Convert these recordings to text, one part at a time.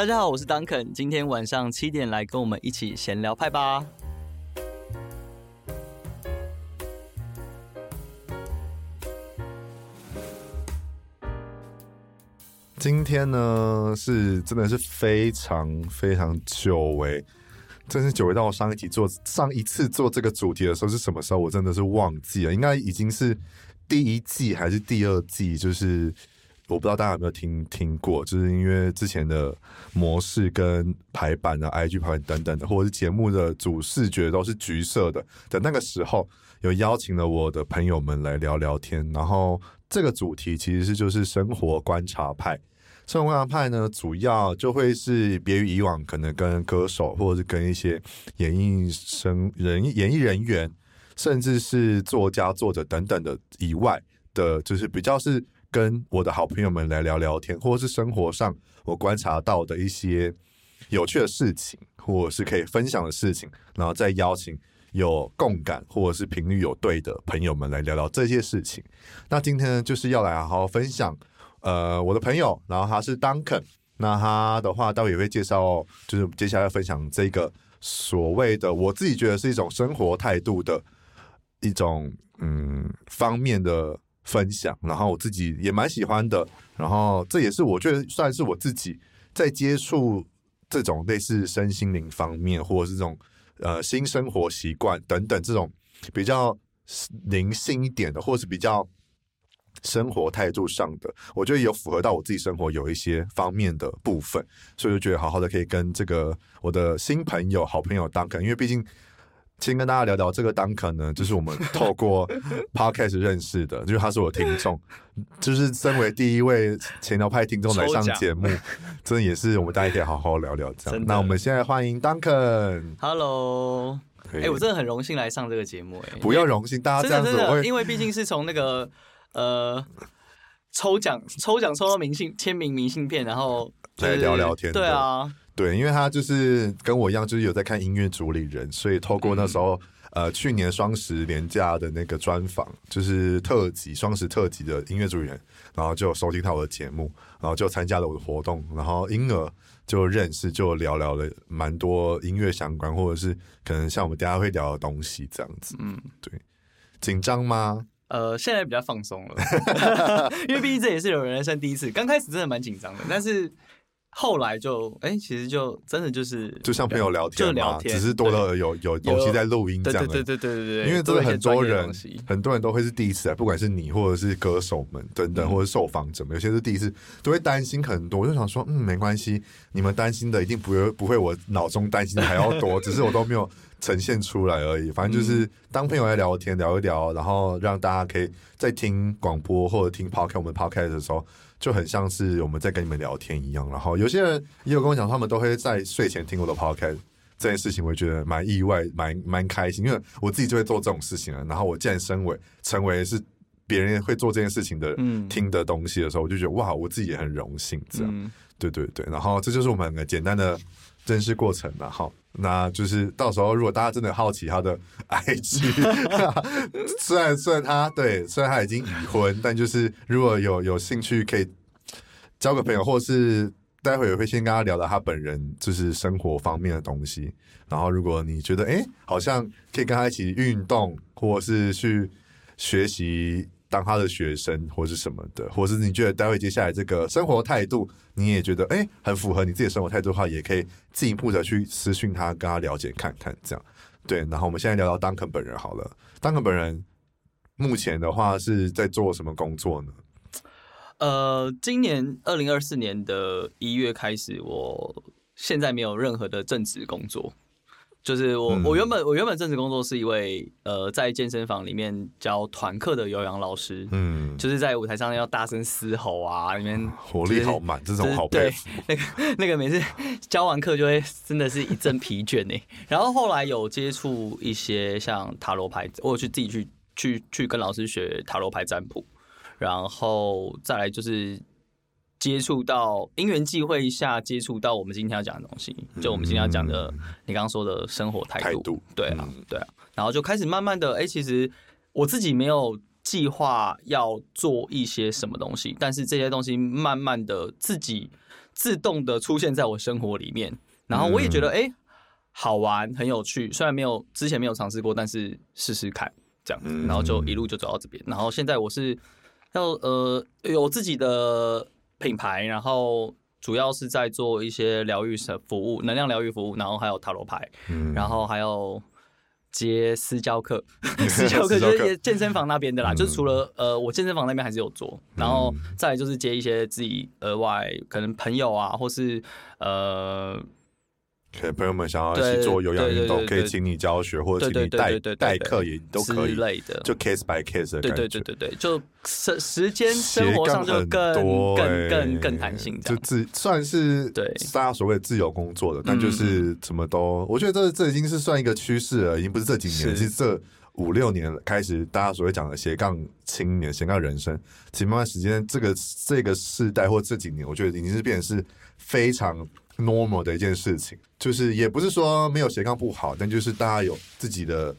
大家好，我是 Duncan，今天晚上七点来跟我们一起闲聊派吧。今天呢是真的是非常非常久违，真是久违到我上一集做上一次做这个主题的时候是什么时候？我真的是忘记了，应该已经是第一季还是第二季？就是我不知道大家有没有听听过，就是因为之前的模式跟排版啊、IG 排版等等的，或者是节目的主视觉都是橘色的的那个时候，有邀请了我的朋友们来聊聊天，然后这个主题其实是就是生活观察派。生活观察派呢，主要就会是别于以往，可能跟歌手或者是跟一些演艺生人、演艺人员，甚至是作家、作者等等的以外的，就是比较是跟我的好朋友们来聊聊天，或者是生活上我观察到的一些有趣的事情，或者是可以分享的事情，然后再邀请有共感或者是频率有对的朋友们来聊聊这些事情。那今天呢，就是要来好好分享。呃，我的朋友，然后他是 Duncan，那他的话待会也会介绍，就是接下来分享这个所谓的我自己觉得是一种生活态度的一种嗯方面的分享，然后我自己也蛮喜欢的，然后这也是我觉得算是我自己在接触这种类似身心灵方面，或者是这种呃新生活习惯等等这种比较灵性一点的，或是比较。生活态度上的，我觉得有符合到我自己生活有一些方面的部分，所以就觉得好好的可以跟这个我的新朋友、好朋友当干因为毕竟先跟大家聊聊这个 Duncan 呢，就是我们 透过 Podcast 认识的，就是他是我听众，就是身为第一位闲聊派听众来上节目，真的也是我们大家可以好好聊聊这样。那我们现在欢迎 Duncan，Hello，哎、欸，我真的很荣幸来上这个节目、欸，哎，不要荣幸，大家这样子我会，因为毕竟是从那个。呃，抽奖抽奖抽到明信签名明信片，然后来聊聊天。对啊，对，因为他就是跟我一样，就是有在看音乐主理人，所以透过那时候、嗯、呃去年双十连假的那个专访，就是特辑双十特辑的音乐主理人，然后就收听到我的节目，然后就参加了我的活动，然后因而就认识，就聊聊了蛮多音乐相关，或者是可能像我们大家会聊的东西这样子。嗯，对，紧张吗？呃，现在比较放松了，因为毕竟这也是有人生第一次。刚开始真的蛮紧张的，但是后来就哎、欸，其实就真的就是就像朋友聊天嘛，就聊天，只是多了有有东西在录音这样。对对对对对对，因为真的很多人很多人都会是第一次啊，不管是你或者是歌手们等等，或者受访者们，有些是第一次，都会担心很多。我就想说，嗯，没关系，你们担心的一定不会不会我脑中担心的还要多，只是我都没有。呈现出来而已，反正就是当朋友来聊天聊一聊，然后让大家可以在听广播或者听 podcast 我们 podcast 的时候，就很像是我们在跟你们聊天一样。然后有些人也有跟我讲，他们都会在睡前听我的 podcast 这件事情，我觉得蛮意外，蛮蛮开心，因为我自己就会做这种事情了。然后我既然身为成为是别人会做这件事情的听的东西的时候，我就觉得哇，我自己也很荣幸。这样，对对对。然后这就是我们简单的。真实过程了，好，那就是到时候如果大家真的好奇他的 IG，虽然虽然他对，虽然他已经已婚，但就是如果有有兴趣可以交个朋友，或是待会也会先跟他聊聊他本人就是生活方面的东西。然后如果你觉得哎、好像可以跟他一起运动，或是去学习。当他的学生或是什么的，或是你觉得待会接下来这个生活态度，你也觉得哎、很符合你自己的生活态度的话，也可以进一步的去私讯他，跟他了解看看这样。对，然后我们现在聊到 Duncan 本人好了，Duncan 本人目前的话是在做什么工作呢？呃，今年二零二四年的一月开始，我现在没有任何的正职工作。就是我，我原本我原本正职工作是一位呃，在健身房里面教团课的有氧老师，嗯，就是在舞台上要大声嘶吼啊，里面活力好满，这种好佩服。对，那个那个每次教完课就会真的是一阵疲倦呢。然后后来有接触一些像塔罗牌，我有去自己去去去跟老师学塔罗牌占卜，然后再来就是。接触到因缘际会下接触到我们今天要讲的东西，就我们今天要讲的，你刚刚说的生活态度，度，对啊，对啊，然后就开始慢慢的，哎、欸，其实我自己没有计划要做一些什么东西，但是这些东西慢慢的自己自动的出现在我生活里面，然后我也觉得哎、好玩很有趣，虽然没有之前没有尝试过，但是试试看这样。子，然后就一路就走到这边，然后现在我是要呃有自己的品牌，然后主要是在做一些疗愈的服务，能量疗愈服务，然后还有塔罗牌，嗯、然后还有。接私教课，私教课就是健身房那边的啦，就是除了呃，我健身房那边还是有做，然后再来就是接一些自己额外可能朋友啊，或是呃。可能朋友们想要一起做有氧运动，可以请你教学，或者请你代代课也都可以。之类的，就 case by case 的感觉。对对对对对，就时时间生活上就更更更更弹性，就自算是对大家所谓自由工作的，但就是什么都，我觉得这这已经是算一个趋势了，已经不是这几年，其实这五六年开始，大家所谓讲的斜杠青年、斜杠人生，其实慢慢时间这个这个世代或这几年，我觉得已经是变成是非常。Normal 的一件事情，就是也不是说没有斜杠不好，但就是大家有自己的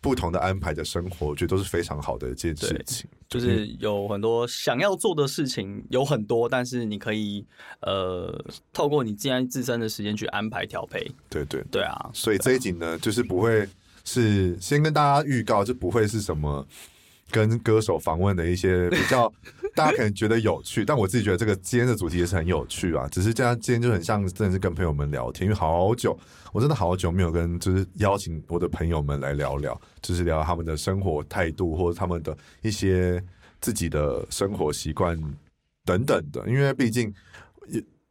不同的安排的生活，我觉得都是非常好的一件事情。就是有很多想要做的事情有很多，但是你可以呃透过你既然自身的时间去安排调配。对对对啊，所以这一集呢，就是不会是先跟大家预告，就不会是什么。跟歌手访问的一些比较，大家可能觉得有趣，但我自己觉得这个今天的主题也是很有趣啊。只是这样，今天就很像真的是跟朋友们聊天，因为好久，我真的好久没有跟就是邀请我的朋友们来聊聊，就是聊他们的生活态度或者他们的一些自己的生活习惯等等的。因为毕竟，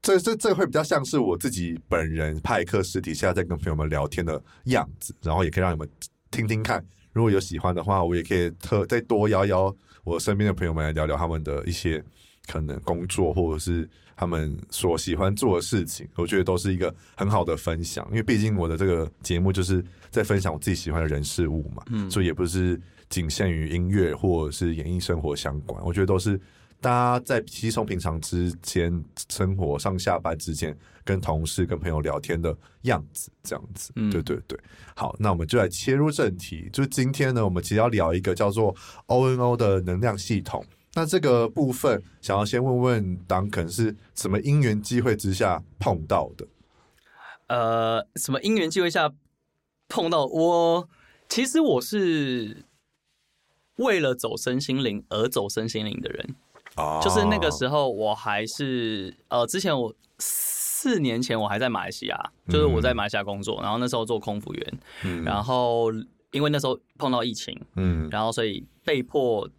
这这这会比较像是我自己本人派克私底下在跟朋友们聊天的样子，然后也可以让你们听听看。如果有喜欢的话，我也可以特再多邀邀我身边的朋友们来聊聊他们的一些可能工作或者是他们所喜欢做的事情。我觉得都是一个很好的分享，因为毕竟我的这个节目就是在分享我自己喜欢的人事物嘛，嗯，所以也不是仅限于音乐或者是演艺生活相关。我觉得都是大家在稀松平常之间生活上下班之间。跟同事、跟朋友聊天的样子，这样子，嗯，对对对。好，那我们就来切入正题。就是今天呢，我们其实要聊一个叫做 ONO 的能量系统。那这个部分，想要先问问 Duncan 是什么因缘机会之下碰到的？呃，什么因缘机会下碰到我？其实我是为了走身心灵而走身心灵的人。哦，就是那个时候，我还是呃，之前我。四年前我还在马来西亚，就是我在马来西亚工作，嗯、然后那时候做空服员，嗯、然后因为那时候碰到疫情，嗯，然后所以被迫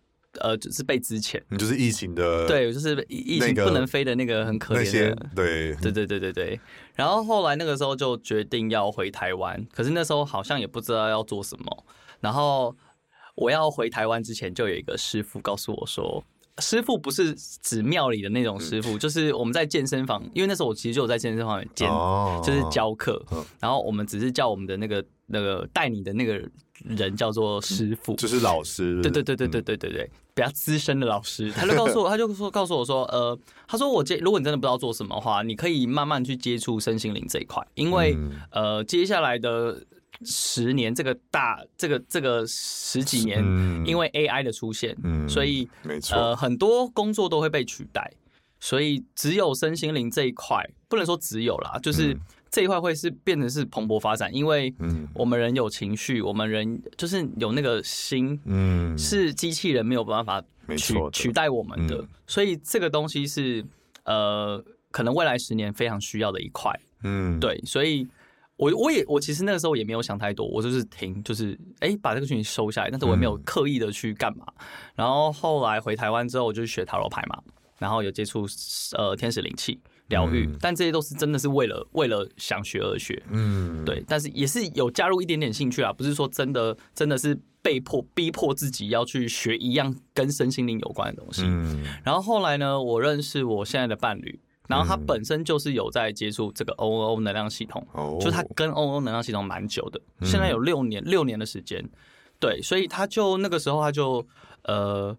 呃就是被资遣，就是疫情的，对，就是疫情不能飞的那个很可怜的，对，对对对对对。然后后来那个时候就决定要回台湾，可是那时候好像也不知道要做什么。然后我要回台湾之前，就有一个师傅告诉我说。师傅不是指庙里的那种师傅，就是我们在健身房，因为那时候我其实就有在健身房里健，就是教课，然后我们只是叫我们的那个那个带你的那个人叫做师傅，就是老师，对对对对对对对对，比较资深的老师，他就告诉我，他就说告诉我说，呃，他说我接，如果你真的不知道做什么的话，你可以慢慢去接触身心灵这一块，因为呃接下来的。十年这个大这个这个十几年，因为 AI 的出现，嗯、所以没错，呃，很多工作都会被取代，所以只有身心灵这一块，不能说只有啦，就是这一块会是变成是蓬勃发展，因为我们人有情绪，我们人就是有那个心，嗯，是机器人没有办法取取代我们的，所以这个东西是呃，可能未来十年非常需要的一块，嗯，对，所以。我我也我其实那个时候也没有想太多，我就是停，就是哎、欸、把这个讯息收下来，但是我也没有刻意的去干嘛。嗯、然后后来回台湾之后，我就学塔罗牌嘛，然后有接触呃天使灵气疗愈，嗯、但这些都是真的是为了为了想学而学，嗯，对，但是也是有加入一点点兴趣啊，不是说真的真的是被迫逼迫自己要去学一样跟身心灵有关的东西。嗯、然后后来呢，我认识我现在的伴侣。然后他本身就是有在接触这个 ONO 能量系统，嗯、就他跟 ONO 能量系统蛮久的，嗯、现在有六年六年的时间，对，所以他就那个时候他就呃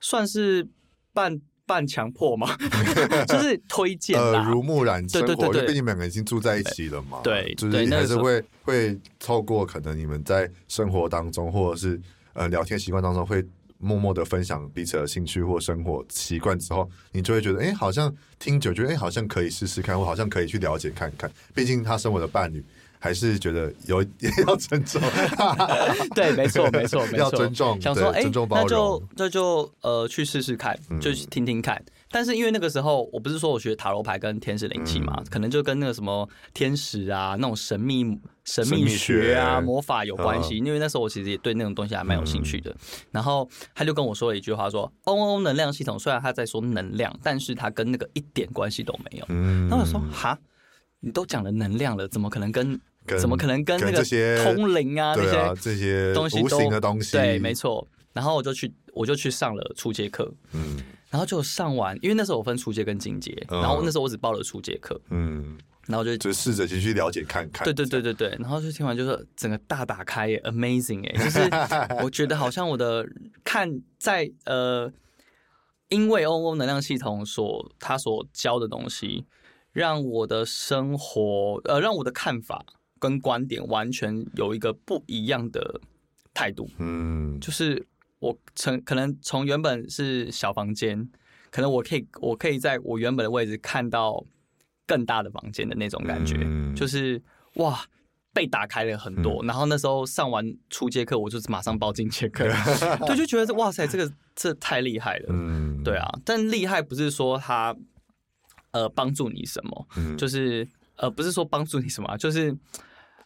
算是半半强迫嘛，就是推荐耳濡目染生活，对对。对对，因为你们两个已经住在一起了嘛，对，就是还是会会透过可能你们在生活当中或者是呃聊天习惯当中会。默默的分享彼此的兴趣或生活习惯之后，你就会觉得，哎，好像听久，觉得哎，好像可以试试看，我好像可以去了解看看。毕竟他是我的伴侣，还是觉得有也要尊重。对，没错，没错，没错，要尊重。想说，哎，那就那就呃去试试看，就去听听看。嗯但是因为那个时候，我不是说我学塔罗牌跟天使灵气嘛，嗯、可能就跟那个什么天使啊、那种神秘神秘学啊、学魔法有关系。嗯、因为那时候我其实也对那种东西还蛮有兴趣的。嗯、然后他就跟我说了一句话说：“说 ONO 能量系统虽然他在说能量，但是他跟那个一点关系都没有。嗯”那我说：“哈，你都讲了能量了，怎么可能跟，怎么可能跟那个通灵啊，啊那些这些东西无形的东西？对，没错。然后我就去，我就去上了初阶课。嗯。然后就上完，因为那时候我分初阶跟进阶，嗯、然后那时候我只报了初阶课，嗯，然后就就试着先去了解看看，对对对对对，然后就听完就是整个大打开耶，amazing 哎，就是我觉得好像我的看在呃，因为 ONO 能量系统所他所教的东西，让我的生活呃，让我的看法跟观点完全有一个不一样的态度，嗯，就是。我从可能从原本是小房间，可能我可以我可以在我原本的位置看到更大的房间的那种感觉，嗯、就是哇被打开了很多。嗯、然后那时候上完初阶课，我就马上报进阶课，嗯、对，就觉得哇塞，这个这太厉害了，嗯，对啊。但厉害不是说他呃帮助你什么，嗯、就是呃不是说帮助你什么，就是。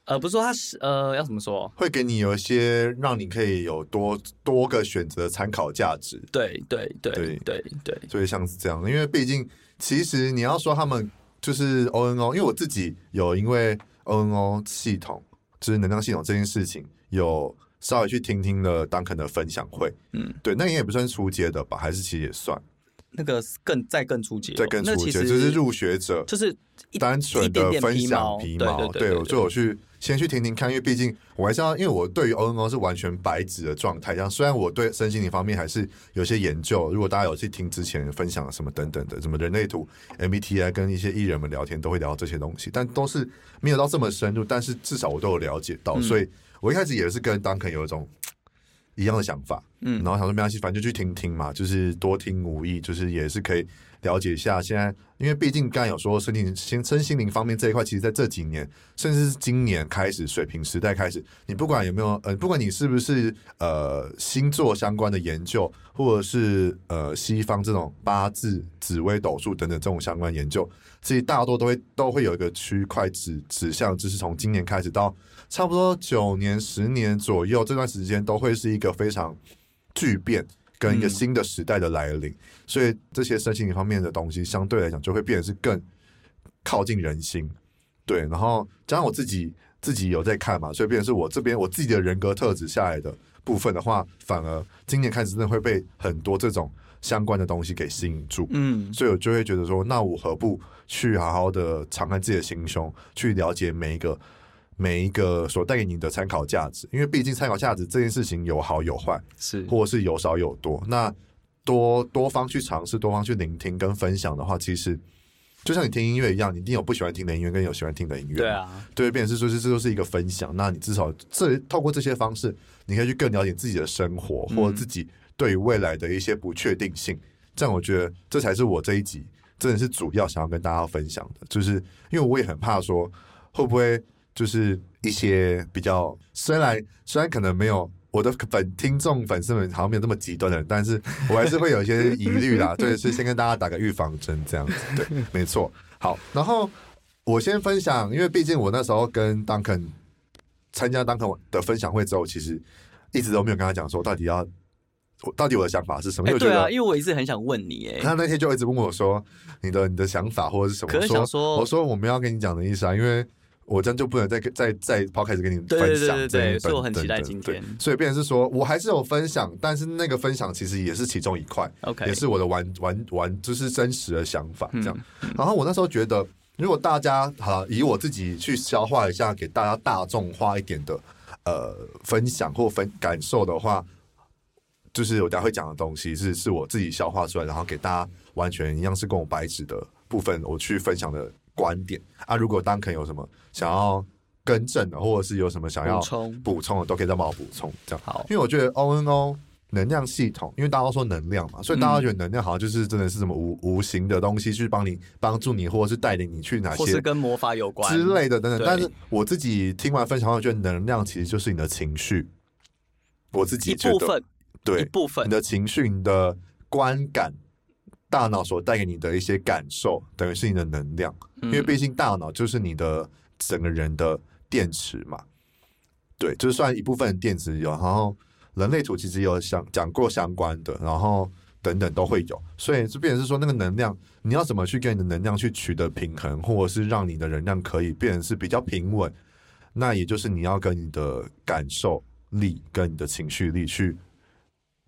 呃，不是说他是呃，要怎么说？会给你有一些让你可以有多多个选择参考价值。对对对对对对，所以像是这样，因为毕竟其实你要说他们就是 ONO，因为我自己有因为 ONO 系统就是能量系统这件事情，有稍微去听听了 Duncan 的分享会。嗯，对，那也不算初阶的吧？还是其实也算。那个更再更初阶，再更初阶就是入学者，就是单纯的分享皮毛。对，对，对，对，对，所以我去。先去听听看，因为毕竟我还是要，因为我对于 ONO 是完全白纸的状态。这样，虽然我对身心灵方面还是有些研究。如果大家有去听之前分享什么等等的，什么人类图、MBTI，跟一些艺人们聊天，都会聊到这些东西，但都是没有到这么深入。但是至少我都有了解到，所以我一开始也是跟 Duncan 有一种一样的想法，嗯，然后想说没关系，反正就去听听嘛，就是多听无益，就是也是可以。了解一下，现在因为毕竟刚才有说身体心身心灵方面这一块，其实在这几年，甚至是今年开始，水平时代开始，你不管有没有呃，不管你是不是呃星座相关的研究，或者是呃西方这种八字、紫微斗数等等这种相关研究，其实大多都会都会有一个区块指指向，就是从今年开始到差不多九年、十年左右这段时间，都会是一个非常巨变。跟一个新的时代的来临，嗯、所以这些身心灵方面的东西，相对来讲就会变得是更靠近人心。对，然后加上我自己自己有在看嘛，所以变成是我这边我自己的人格特质下来的部分的话，反而今年开始真的会被很多这种相关的东西给吸引住。嗯，所以我就会觉得说，那我何不去好好的敞开自己的心胸，去了解每一个。每一个所带给你的参考价值，因为毕竟参考价值这件事情有好有坏，是或者是有少有多。那多多方去尝试，多方去聆听跟分享的话，其实就像你听音乐一样，你一定有不喜欢听的音乐，跟有喜欢听的音乐。对啊，对，变成是说，是这都是一个分享。那你至少这透过这些方式，你可以去更了解自己的生活，或者自己对于未来的一些不确定性。嗯、这样，我觉得这才是我这一集真的是主要想要跟大家分享的，就是因为我也很怕说会不会。就是一些比较，虽然虽然可能没有我的粉听众粉丝们好像没有那么极端的人，但是我还是会有一些疑虑啦。对，所以先跟大家打个预防针这样子。对，没错。好，然后我先分享，因为毕竟我那时候跟 Duncan 参加 Duncan 的分享会之后，其实一直都没有跟他讲说到底要，到底我的想法是什么？欸、对啊，因为我一直很想问你，哎，他那天就一直问我说你的你的想法或者是什么？可是想说，我说我们要跟你讲的意思啊，因为。我这样就不能再再再抛开始跟你分享，对对对对，所以我很期待今天。所以变成是说我还是有分享，但是那个分享其实也是其中一块，OK，也是我的玩玩玩，就是真实的想法这样。嗯、然后我那时候觉得，如果大家好以我自己去消化一下，给大家大众化一点的呃分享或分感受的话，就是我等下会讲的东西是是我自己消化出来，然后给大家完全一样是跟我白纸的部分，我去分享的。观点。啊，如果 Duncan 有什么想要更正的，或者是有什么想要补充。的，都可以再帮我补充。这样。好，因为我觉得 ONO 能量系统，因为大家都说能量嘛，所以大家觉得能量好像就是真的是什么无无形的东西去帮你帮助你，或者是带领你去哪些，或是跟魔法有关。之类的等等。但是我自己听完分享后，觉得能量其实就是你的情绪。我自己觉得，一部分。对，一部分。你的情绪、你的观感、大脑所带给你的一些感受，等于是你的能量。因为毕竟大脑就是你的整个人的电池嘛。对，就算一部分电池有，然后。人类图其实有想讲过相关的，然后等等都会有，所以就变成是说那个能量，你要怎么去跟你的能量去取得平衡，或者是让你的能量可以变成是比较平稳，那也就是你要跟你的感受力跟你的情绪力去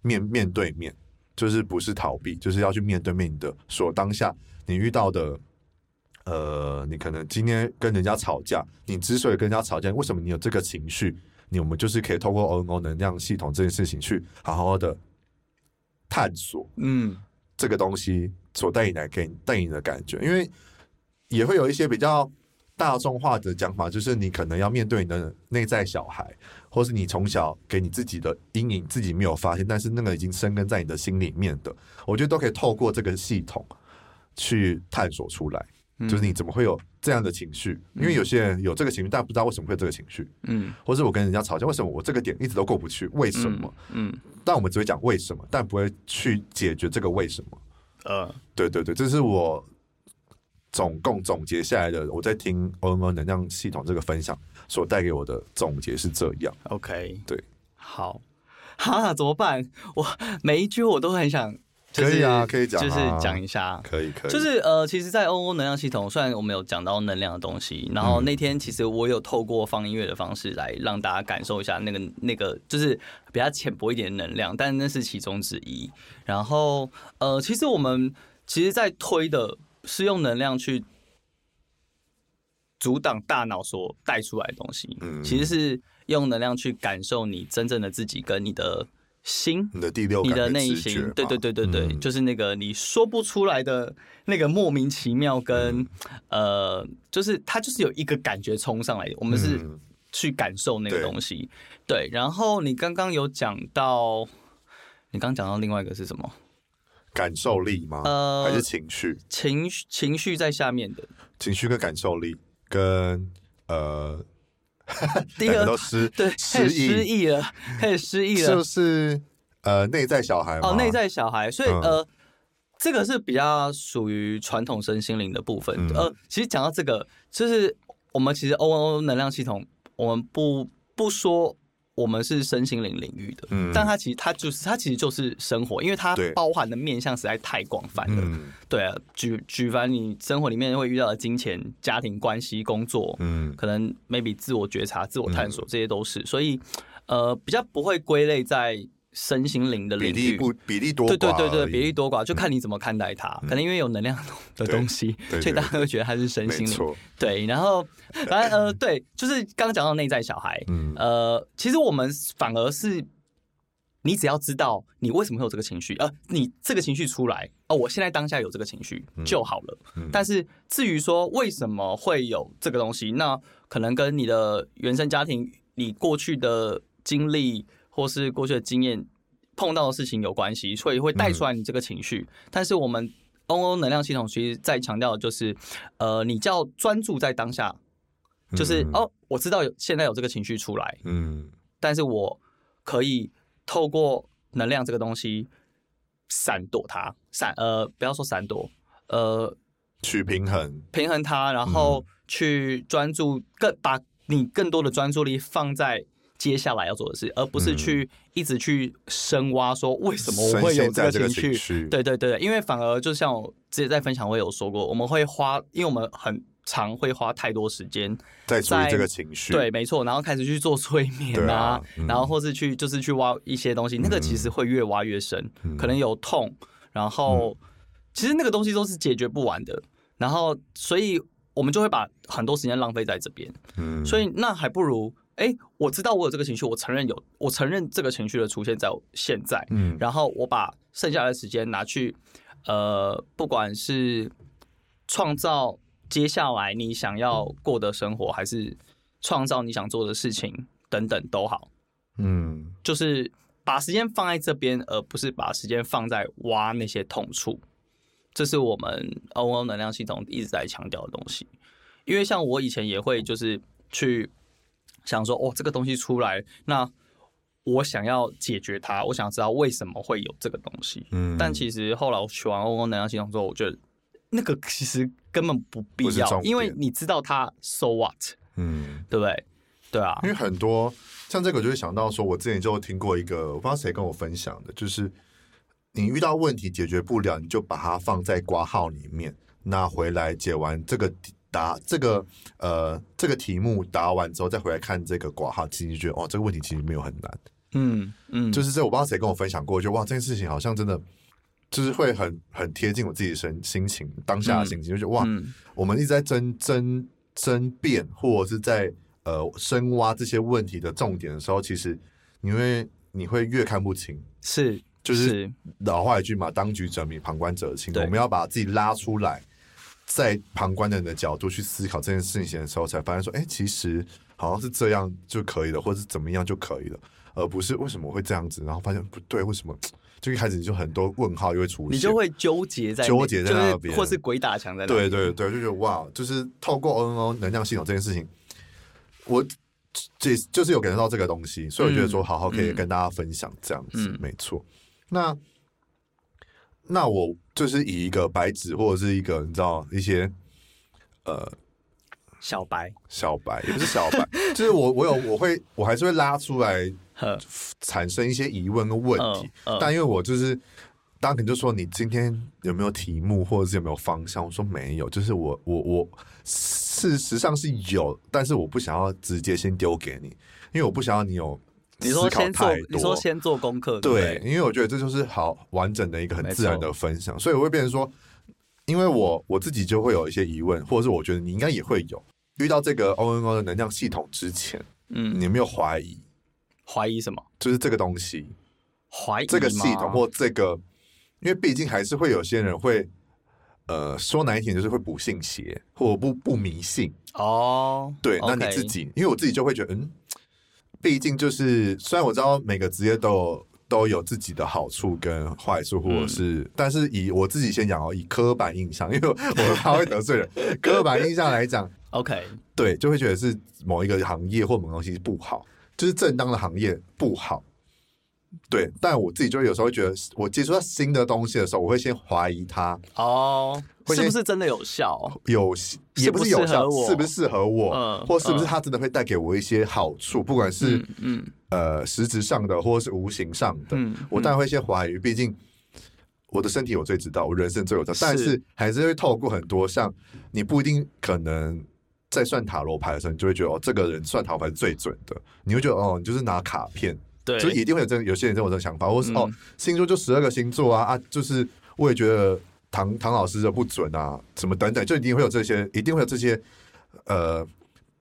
面面对面，就是不是逃避，就是要去面对面的说当下你遇到的，呃，你可能今天跟人家吵架，你之所以跟人家吵架，为什么你有这个情绪？你我们就是可以通过 ONO 能量系统这件事情去好好的探索，嗯，这个东西所带你来给带你的感觉，因为也会有一些比较大众化的讲法，就是你可能要面对你的内在小孩，或是你从小给你自己的阴影，自己没有发现，但是那个已经生根在你的心里面的，我觉得都可以透过这个系统去探索出来。就是你怎么会有这样的情绪？因为有些人有这个情绪，但不知道为什么会有这个情绪。嗯，或者我跟人家吵架，为什么我这个点一直都过不去？为什么？嗯，但我们只会讲为什么，但不会去解决这个为什么。呃，对对对，这是我总共总结下来的。我在听 ONO 能量系统这个分享所带给我的总结是这样。OK，对，好，哈，怎么办？我每一句我都很想。可以啊，可以讲，就是讲一下，可以可以。就是呃，其实，在 ONO 能量系统，虽然我们有讲到能量的东西，然后那天其实我有透过放音乐的方式来让大家感受一下那个那个，就是比较浅薄一点的能量，但那是其中之一。然后呃，其实我们其实，在推的是用能量去阻挡大脑所带出来的东西，嗯，其实是用能量去感受你真正的自己跟你的。心，你的第六感，你的内心，对对对对对，嗯、就是那个你说不出来的那个莫名其妙跟，跟、嗯、呃，就是它就是有一个感觉冲上来，我们是去感受那个东西。嗯、对，然后你刚刚有讲到，你刚刚讲到另外一个是什么？感受力吗？呃，还是情绪？情绪情绪在下面的，情绪跟感受力跟呃。第一个都失对，开始失忆了，开始失忆了，就是呃内在小孩哦，内在小孩，所以、嗯、呃，这个是比较属于传统身心灵的部分。嗯、呃，其实讲到这个，就是我们其实 ONO 能量系统，我们不不说。我们是身心灵领域的，嗯，但它其实它就是它其实就是生活，因为它包含的面向实在太广泛了。嗯、对啊，举举凡你生活里面会遇到的金钱、家庭关系、工作，嗯，可能 maybe 自我觉察、自我探索，这些都是，所以呃，比较不会归类在。身心灵的领域比例不比例多寡，对对对对，比例多寡就看你怎么看待它。嗯、可能因为有能量的东西，所以大家都会觉得它是身心灵。对，然后反正呃，对，就是刚刚讲到内在小孩，嗯、呃，其实我们反而是你只要知道你为什么会有这个情绪，呃，你这个情绪出来，哦、呃，我现在当下有这个情绪就好了。但是至于说为什么会有这个东西，那可能跟你的原生家庭、你过去的经历。或是过去的经验碰到的事情有关系，所以会带出来你这个情绪。嗯、但是我们 ONO 能量系统其实在强调的就是，呃，你就要专注在当下，就是、嗯、哦，我知道有现在有这个情绪出来，嗯，但是我可以透过能量这个东西闪躲它，闪呃，不要说闪躲，呃，去平衡，平衡它，然后去专注更把你更多的专注力放在。接下来要做的事，而不是去一直去深挖，说为什么我会有这个情绪？对对对，因为反而就像我之前在分享会有说过，我们会花，因为我们很常会花太多时间在这个情绪。对，没错，然后开始去做催眠啊，啊嗯、然后或是去就是去挖一些东西，那个其实会越挖越深，嗯、可能有痛，然后、嗯、其实那个东西都是解决不完的，然后所以我们就会把很多时间浪费在这边。嗯，所以那还不如。哎、欸，我知道我有这个情绪，我承认有，我承认这个情绪的出现在现在，嗯，然后我把剩下的时间拿去，呃，不管是创造接下来你想要过的生活，还是创造你想做的事情等等都好，嗯，就是把时间放在这边，而不是把时间放在挖那些痛处。这是我们 ONO 能量系统一直在强调的东西。因为像我以前也会就是去想说，哦，这个东西出来，那我想要解决它，我想知道为什么会有这个东西。嗯，但其实后来我学完 ONO 能量系统之后，我觉得那个其实根本不必要，因为你知道它 so what，嗯，对不对？对啊，因为很多像这个，就会想到说，我之前就听过一个，我不知道谁跟我分享的，就是你遇到问题解决不了，你就把它放在挂号里面，那回来解完这个。答这个呃这个题目答完之后，再回来看这个挂号，其实就觉得哦，这个问题其实没有很难。嗯嗯，就是这我不知道谁跟我分享过，就哇，这件事情好像真的就是会很很贴近我自己的心心情当下的心情，嗯、就觉得哇，嗯、我们一直在争争争辩，或者是在呃深挖这些问题的重点的时候，其实你会你会越看不清。是，就是老话一句嘛，当局者迷，旁观者清。我们要把自己拉出来。在旁观的人的角度去思考这件事情的时候，才发现说，哎、欸，其实好像是这样就可以了，或者是怎么样就可以了，而不是为什么会这样子，然后发现不对，为什么就一开始你就很多问号就会出现，你就会纠结在纠结在那边，或是鬼打墙在那边。对对对，就觉得哇，就是透过 ONO 能量系统这件事情，我这就是有感受到这个东西，所以我觉得说好好可以跟大家分享这样子，没错。那。那我就是以一个白纸或者是一个你知道一些呃小白小白也不是小白，就是我我有我会我还是会拉出来产生一些疑问跟问题，呵但因为我就是当可能就说你今天有没有题目或者是有没有方向，我说没有，就是我我我事实上是有，但是我不想要直接先丢给你，因为我不想要你有。你说先做，你说先做功课，对，因为我觉得这就是好完整的一个很自然的分享，所以我会变成说，因为我我自己就会有一些疑问，或者是我觉得你应该也会有遇到这个 ONO 的能量系统之前，嗯，你有没有怀疑？怀疑什么？就是这个东西，怀疑这个系统或这个，因为毕竟还是会有些人会，呃，说难听就是会不信邪或不不迷信哦。对，那你自己，因为我自己就会觉得，嗯。毕竟就是，虽然我知道每个职业都有都有自己的好处跟坏处，或者是，嗯、但是以我自己先讲哦，以刻板印象，因为我怕会得罪人。刻板印象来讲，OK，对，就会觉得是某一个行业或某个东西不好，就是正当的行业不好。对，但我自己就有时候会觉得，我接触到新的东西的时候，我会先怀疑它哦，是不是真的有效？有也不是有效，是不是适合我？嗯，或是不是它真的会带给我一些好处？不管是嗯呃实质上的，或者是无形上的，我当然会先怀疑。毕竟我的身体我最知道，我人生最有道，但是还是会透过很多像你不一定可能在算塔罗牌的时候，你就会觉得哦，这个人算塔罗牌是最准的。你会觉得哦，你就是拿卡片。对，所以一定会有这有些人这种想法，或是、嗯、哦，星座就十二个星座啊啊，就是我也觉得唐唐老师的不准啊，什么等等，就一定会有这些，一定会有这些呃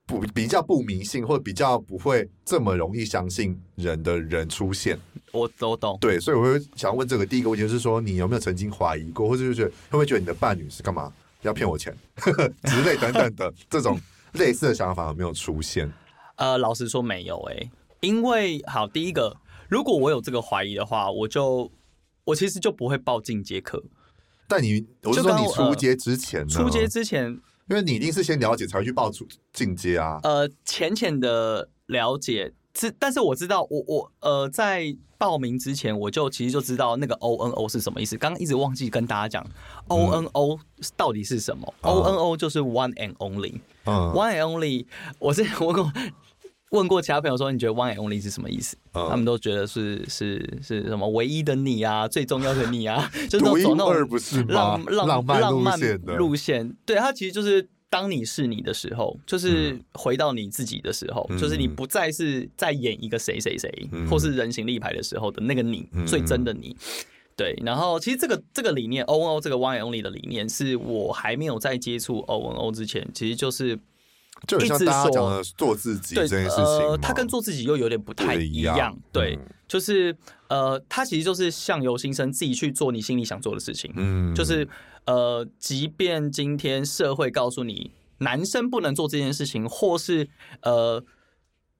不比较不迷信或者比较不会这么容易相信人的人出现。我都懂。对，所以我会想问这个第一个问题，就是说你有没有曾经怀疑过，或者就觉得会不会觉得你的伴侣是干嘛要骗我钱 之类等等的这种类似的想法有没有出现？呃，老实说没有诶、欸。因为好，第一个，如果我有这个怀疑的话，我就我其实就不会报进阶课。但你，我是说你出街之前呢？出街之前，因为你一定是先了解才会去报出进阶啊。呃，浅浅的了解，是，但是我知道，我我呃，在报名之前，我就其实就知道那个 ONO 是什么意思。刚刚一直忘记跟大家讲、嗯、ONO 到底是什么。嗯、ONO 就是 One and Only。嗯，One and Only，我是我跟我。问过其他朋友说，你觉得 “one and only” 是什么意思？嗯、他们都觉得是是是什么唯一的你啊，最重要的你啊，就是那种走那种浪浪浪漫浪漫路线。对，它其实就是当你是你的时候，就是回到你自己的时候，嗯、就是你不再是在演一个谁谁谁，嗯、或是人形立牌的时候的那个你，嗯、最真的你。对，然后其实这个这个理念 “ONO” 这个 “one and only” 的理念，是我还没有在接触 “ONO” 之前，其实就是。就像大家讲的做自己这件事情，呃，它跟做自己又有点不太一样。对，就是呃，他其实就是相由心生，自己去做你心里想做的事情。嗯，就是呃，即便今天社会告诉你男生不能做这件事情，或是呃，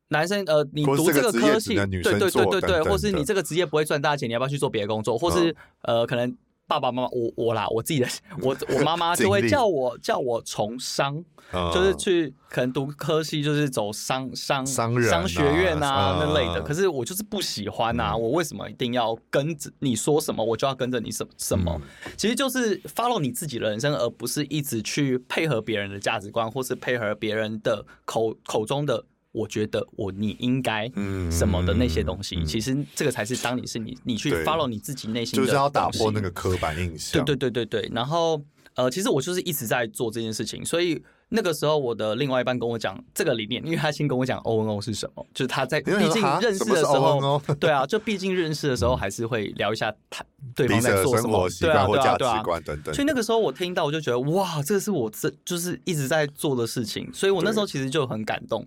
男生呃，你读这个科系，对对对对对，或是你这个职业不会赚大钱，你要不要去做别的工作？或是呃，可能。爸爸妈妈，我我啦，我自己的，我 我妈妈就会叫我叫我从商，嗯、就是去可能读科系，就是走商商商人、啊、商学院啊、嗯、那类的。可是我就是不喜欢啊，嗯、我为什么一定要跟着你说什么，我就要跟着你什么什么？嗯、其实就是 follow 你自己的人生，而不是一直去配合别人的价值观，或是配合别人的口口中的。我觉得我你应该什么的那些东西，其实这个才是当你是你，你去 follow 你自己内心的，就是要打破那个刻板印象。对对对对对。然后呃，其实我就是一直在做这件事情，所以那个时候我的另外一半跟我讲这个理念，因为他先跟我讲 O N O 是什么，就是他在毕竟认识的时候，对啊，就毕竟认识的时候还是会聊一下他对方在做什么，对啊对啊对啊。等等。所以那个时候我听到我就觉得哇，这个是我这就是一直在做的事情，所以我那时候其实就很感动。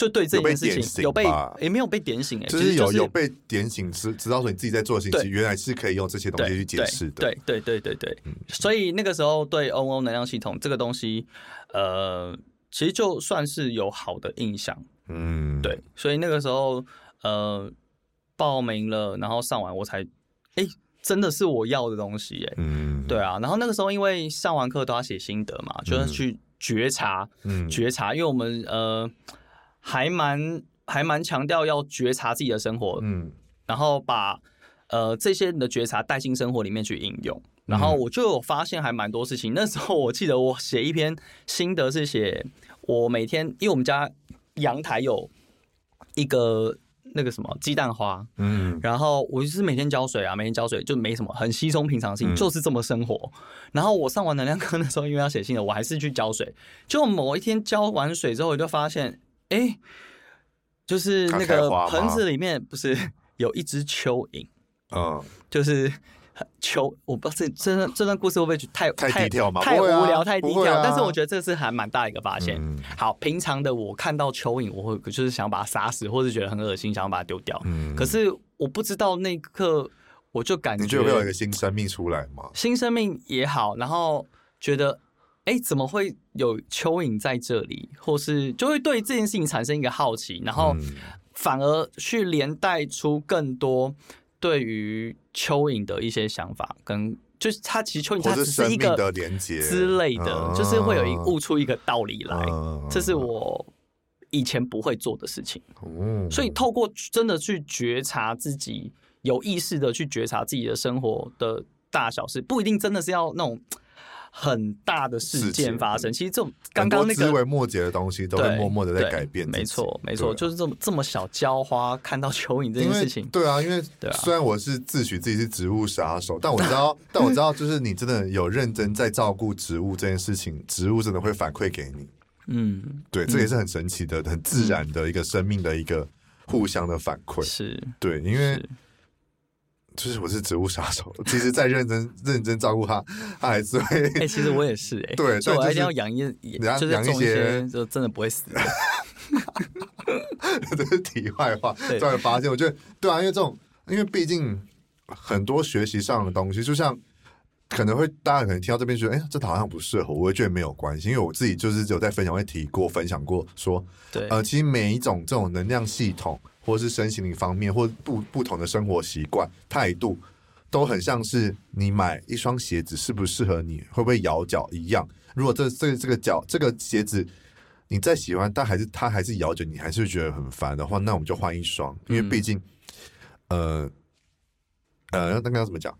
就对这件事情有被也没有被点醒哎，就是有有被点醒，知知道说你自己在做的事情，原来是可以用这些东西去解释的。对对对对对，所以那个时候对 ONO 能量系统这个东西，呃，其实就算是有好的印象。嗯，对，所以那个时候呃报名了，然后上完我才哎，真的是我要的东西哎。嗯，对啊，然后那个时候因为上完课都要写心得嘛，就是去觉察，嗯，觉察，因为我们呃。还蛮还蛮强调要觉察自己的生活，嗯，然后把呃这些人的觉察带进生活里面去应用，然后我就有发现还蛮多事情。那时候我记得我写一篇心得是写我每天，因为我们家阳台有一个那个什么鸡蛋花，嗯，然后我就是每天浇水啊，每天浇水就没什么，很稀松平常性，就是这么生活。然后我上完能量课的时候，因为要写信的，我还是去浇水。就某一天浇完水之后，我就发现。哎、欸，就是那个盆子里面不是 有一只蚯蚓？嗯，就是蚯，我不知道这这段这段故事会不会太太低调吗？太无聊，太低调。啊、但是我觉得这是还蛮大一个发现。嗯、好，平常的我看到蚯蚓，我会就是想把它杀死，或者觉得很恶心，想要把它丢掉。嗯，可是我不知道那一刻，我就感觉你觉得会有一个新生命出来吗？新生命也好，然后觉得。哎，怎么会有蚯蚓在这里？或是就会对这件事情产生一个好奇，然后反而去连带出更多对于蚯蚓的一些想法，跟就是它其实蚯蚓它只是一个连接之类的，就是会有一悟出一个道理来。这是我以前不会做的事情，所以透过真的去觉察自己，有意识的去觉察自己的生活的大小事，不一定真的是要那种。很大的事件发生，其实这种刚刚那个枝微末节的东西，都会默默的在改变。没错，没错，就是这么这么小浇花看到蚯蚓这件事情。对啊，因为虽然我是自诩自己是植物杀手，但我知道，但我知道，就是你真的有认真在照顾植物这件事情，植物真的会反馈给你。嗯，对，这也是很神奇的、很自然的一个生命的一个互相的反馈。是对，因为。就是我是植物杀手，其实再认真认真照顾它，它还是会。哎、欸，其实我也是哎、欸，对，所以我一定要养一，就是养一些，就真的不会死。这是题外话，突然发现，我觉得对啊，因为这种，因为毕竟很多学习上的东西，就像可能会大家可能听到这边觉得，哎、欸，这好像不适合，我也觉得没有关系，因为我自己就是有在分享会提过分享过说，对，呃，其实每一种这种能量系统。或是身心灵方面，或不不同的生活习惯态度，都很像是你买一双鞋子适不适合你，会不会咬脚一样。如果这这这个脚这个鞋子你再喜欢，但还是它还是咬着你，还是觉得很烦的话，那我们就换一双。因为毕竟，呃呃，那刚刚怎么讲？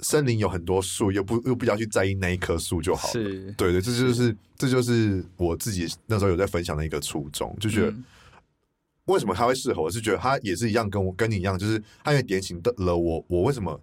森林有很多树，又不又不要去在意那一棵树就好了。是，对对，这就是这就是我自己那时候有在分享的一个初衷，就觉得。为什么他会适合？我是觉得他也是一样，跟我跟你一样，就是他也点醒了我。我为什么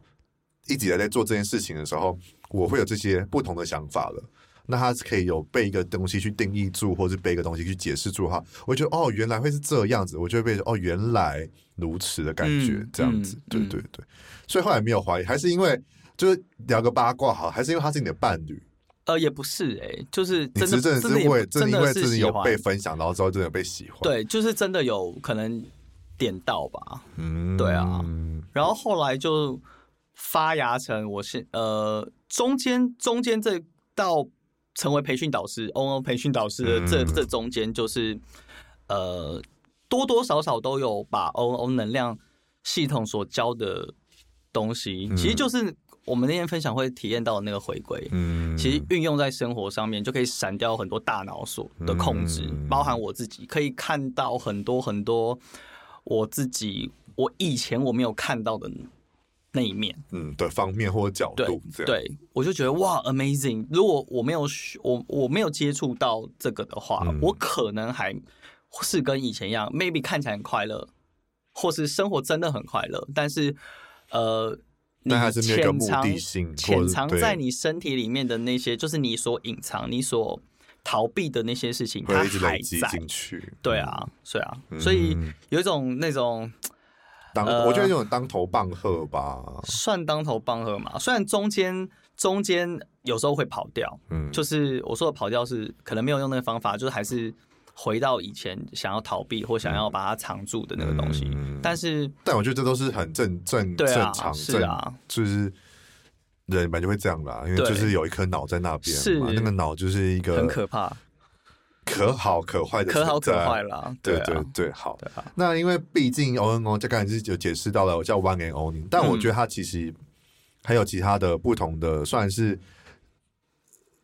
一直在在做这件事情的时候，我会有这些不同的想法了？那他是可以有被一个东西去定义住，或是被一个东西去解释住哈。我觉得哦，原来会是这样子，我就会被哦，原来如此的感觉，嗯、这样子，嗯、对对对。所以后来没有怀疑，还是因为就是聊个八卦哈，还是因为他是你的伴侣。呃，也不是哎、欸，就是真的，真的是会真的因为自己有被分享，然后之后真的被喜欢。对，就是真的有可能点到吧。嗯，对啊。然后后来就发芽成我是呃中间中间这到成为培训导师，ONO 培训导师的这、嗯、这中间就是呃多多少少都有把 ONO 能量系统所教的东西，其实就是我们那天分享会体验到的那个回归。嗯，其实运用在生活上面，就可以闪掉很多大脑所的控制，包含我自己可以看到很多很多我自己我以前我没有看到的那一面，嗯的方面或者角度。对，对我就觉得哇，amazing！如果我没有我我没有接触到这个的话，我可能还是跟以前一样，maybe 看起来很快乐，或是生活真的很快乐，但是。呃，那还是没有个目的性，潜藏在你身体里面的那些，就是你所隐藏、你所逃避的那些事情，它还在进去。对啊，对啊，所以有一种那种，当我觉得有种当头棒喝吧，算当头棒喝嘛。虽然中间中间有时候会跑掉，嗯，就是我说的跑掉是可能没有用那个方法，就是还是。回到以前想要逃避或想要把它藏住的那个东西，嗯、但是但我觉得这都是很正正正常，是啊，就是人本来就会这样啦，因为就是有一颗脑在那边，是那个脑就是一个很可怕，可好可坏的，可好可坏啦。对对对，好。那因为毕竟 ONO 就刚才是有解释到了，我叫 One and Only，但我觉得它其实还有其他的不同的，算是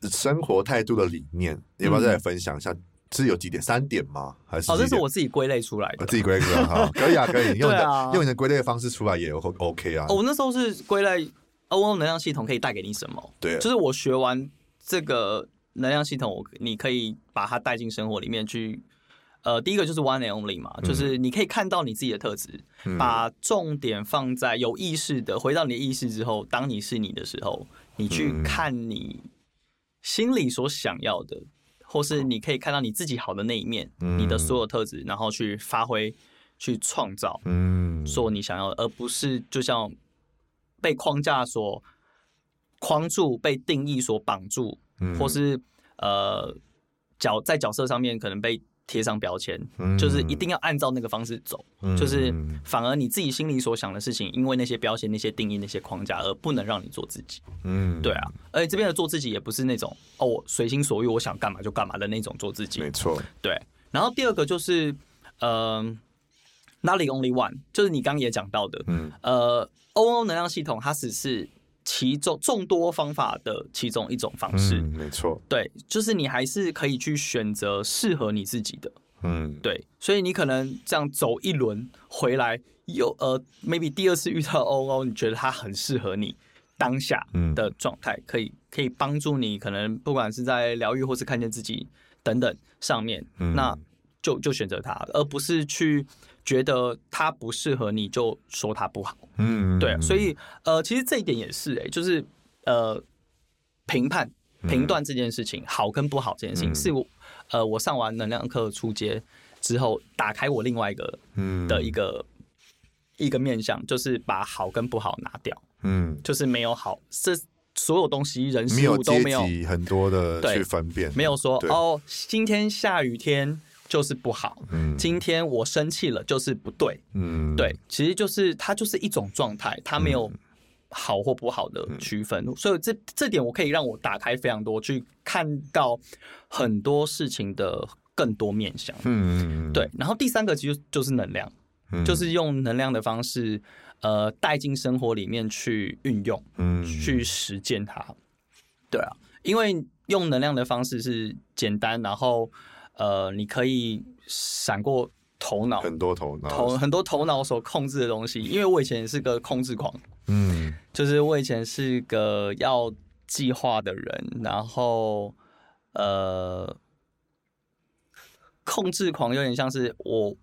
生活态度的理念，你要不要再来分享一下？是有几点？三点吗？还是？哦，这是我自己归类出来的。自己归类出来哈，可以啊，可以用你的用你的归类的方式出来也 OK 啊。我那时候是归类 ONO 能量系统可以带给你什么？对，就是我学完这个能量系统，我你可以把它带进生活里面去。呃，第一个就是 One and Only 嘛，就是你可以看到你自己的特质，把重点放在有意识的，回到你的意识之后，当你是你的时候，你去看你心里所想要的。或是你可以看到你自己好的那一面，嗯、你的所有特质，然后去发挥、去创造，嗯，做你想要的，而不是就像被框架所框住、被定义所绑住，嗯、或是呃角在角色上面可能被。贴上标签，嗯、就是一定要按照那个方式走，嗯、就是反而你自己心里所想的事情，因为那些标签、那些定义、那些框架，而不能让你做自己。嗯，对啊，而且这边的做自己也不是那种哦，我随心所欲，我想干嘛就干嘛的那种做自己。没错，对。然后第二个就是，呃，Not the only one，就是你刚刚也讲到的，嗯，呃，ONO 能量系统它只是。其中众多方法的其中一种方式，嗯、没错，对，就是你还是可以去选择适合你自己的，嗯，对，所以你可能这样走一轮回来，又呃，maybe 第二次遇到 ONO，你觉得它很适合你当下的状态，可以可以帮助你，可能不管是在疗愈或是看见自己等等上面，嗯、那就就选择它，而不是去。觉得他不适合你，就说他不好。嗯，对，所以呃，其实这一点也是哎、欸，就是呃，评判、评断这件事情，好跟不好这件事情，是我呃，我上完能量课出街之后，打开我另外一个嗯的一个一个面向，就是把好跟不好拿掉。嗯，就是没有好，这所有东西人事物都没有很多的去分辨，没有说哦，今天下雨天。就是不好。嗯，今天我生气了，就是不对。嗯，对，其实就是它就是一种状态，它没有好或不好的区分。嗯，所以这这点我可以让我打开非常多，去看到很多事情的更多面向。嗯，对。然后第三个其实就是能量，就是用能量的方式，呃，带进生活里面去运用，嗯，去实践它。对啊，因为用能量的方式是简单，然后。呃，你可以闪过头脑很多头脑头很多头脑所控制的东西，因为我以前也是个控制狂，嗯，就是我以前是个要计划的人，然后呃，控制狂有点像是我，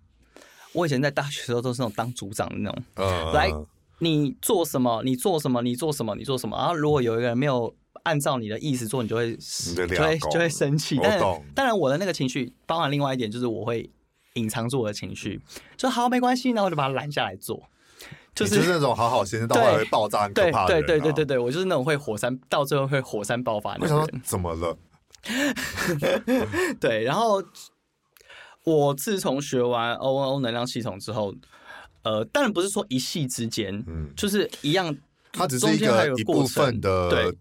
我以前在大学的时候都是那种当组长的那种，呃，来你做什么，你做什么，你做什么，你做什么，然后如果有一个人没有。按照你的意思做，你就会就会就会生气。但当然，我的那个情绪包含另外一点，就是我会隐藏住我的情绪，就好没关系，那我就把它拦下来做。就是就是那种好好先生到后来会爆炸很可怕的人。对对对对对，我就是那种会火山到最后会火山爆发那种人。怎么了？对，然后我自从学完 ONO 能量系统之后，呃，当然不是说一系之间，嗯，就是一样，它只是一个一部分的对。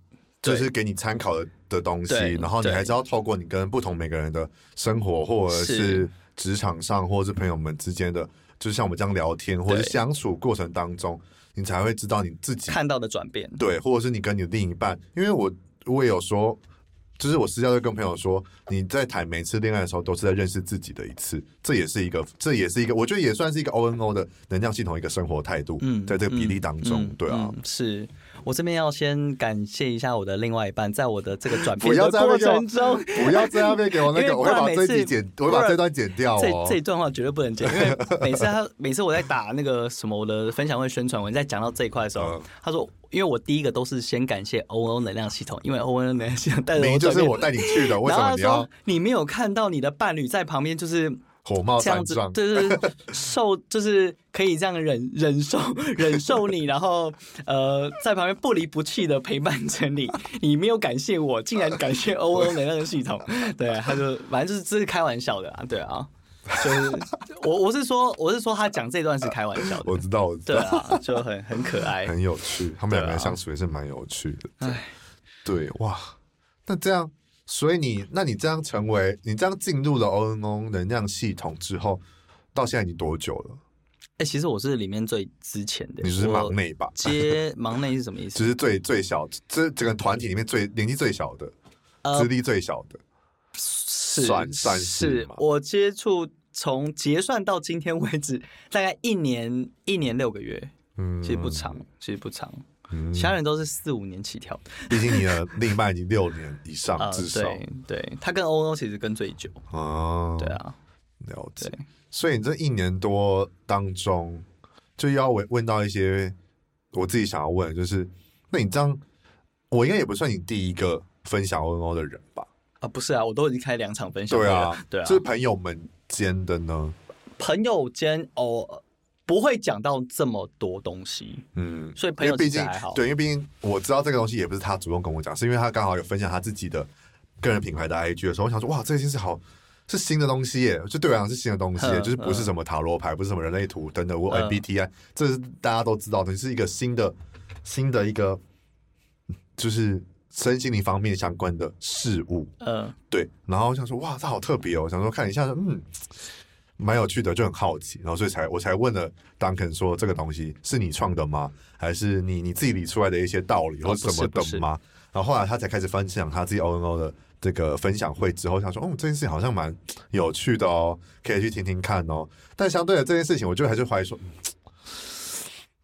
就是给你参考的的东西，然后你还是要透过你跟不同每个人的生活或者是。职场上或者是朋友们之间的，就是像我们这样聊天或者相处过程当中，你才会知道你自己看到的转变，对，或者是你跟你的另一半，因为我我也有说。就是我私下就跟朋友说，你在谈每次恋爱的时候，都是在认识自己的一次，这也是一个，这也是一个，我觉得也算是一个 O N O 的能量系统一个生活态度。嗯，在这个比例当中，对啊，是我这边要先感谢一下我的另外一半，在我的这个转变的过程中，不要在那边给我那个，我会把这集剪，我会把这段剪掉。这这一段话绝对不能剪，因为每次他每次我在打那个什么我的分享会宣传文，在讲到这一块的时候，他说。因为我第一个都是先感谢 O N O 能量系统，因为 O N O 能量系统带着我，就是我带你去的。为什么你要？你没有看到你的伴侣在旁边，就是火冒三丈，就是受，就是可以这样忍忍受 忍受你，然后呃，在旁边不离不弃的陪伴着你。你没有感谢我，竟然感谢 O O 的那个系统。对，他就反正就是这是开玩笑的啊，对啊。就是我我是说我是说他讲这段是开玩笑的，我知道，我知道，对啊，就很很可爱，很有趣，他们两个人相处也是蛮有趣的。哎，对哇，那这样，所以你那你这样成为你这样进入了 ONO 能量系统之后，到现在你多久了？哎，其实我是里面最之前的，你是忙内吧？接忙内是什么意思？只是最最小，这整个团体里面最年纪最小的，资历最小的。算算是，我接触从结算到今天为止，大概一年一年六个月，嗯，其实不长，其实不长，嗯，其他人都是四五年起跳。毕竟你的另一半已经六年以上，至少，对，对，他跟欧欧其实跟最久哦，对啊，了解。所以你这一年多当中，就要问问到一些我自己想要问的，就是那你这样，我应该也不算你第一个分享欧欧的人吧？啊，不是啊，我都已经开两场分享会了。对啊，对啊，就是朋友们间的呢。朋友间哦，不会讲到这么多东西。嗯，所以朋友毕竟还好。对，因为毕竟我知道这个东西也不是他主动跟我讲，是因为他刚好有分享他自己的个人品牌的 IG 的时候，我想说哇，这件事好是新的东西耶，就对我来讲是新的东西耶，就是不是什么塔罗牌，不是什么人类图等等，我 MBTI，这是大家都知道的，是一个新的新的一个就是。身心灵方面相关的事物，嗯，对，然后我想说，哇，这好特别哦，我想说看一下，嗯，蛮有趣的，就很好奇，然后所以才我才问了 Duncan 说，这个东西是你创的吗？还是你你自己理出来的一些道理或什么的吗？然后后来他才开始分享他自己 ONO 的这个分享会之后，想说，哦，这件事情好像蛮有趣的哦，可以去听听看哦。但相对的这件事情，我就还是怀疑说，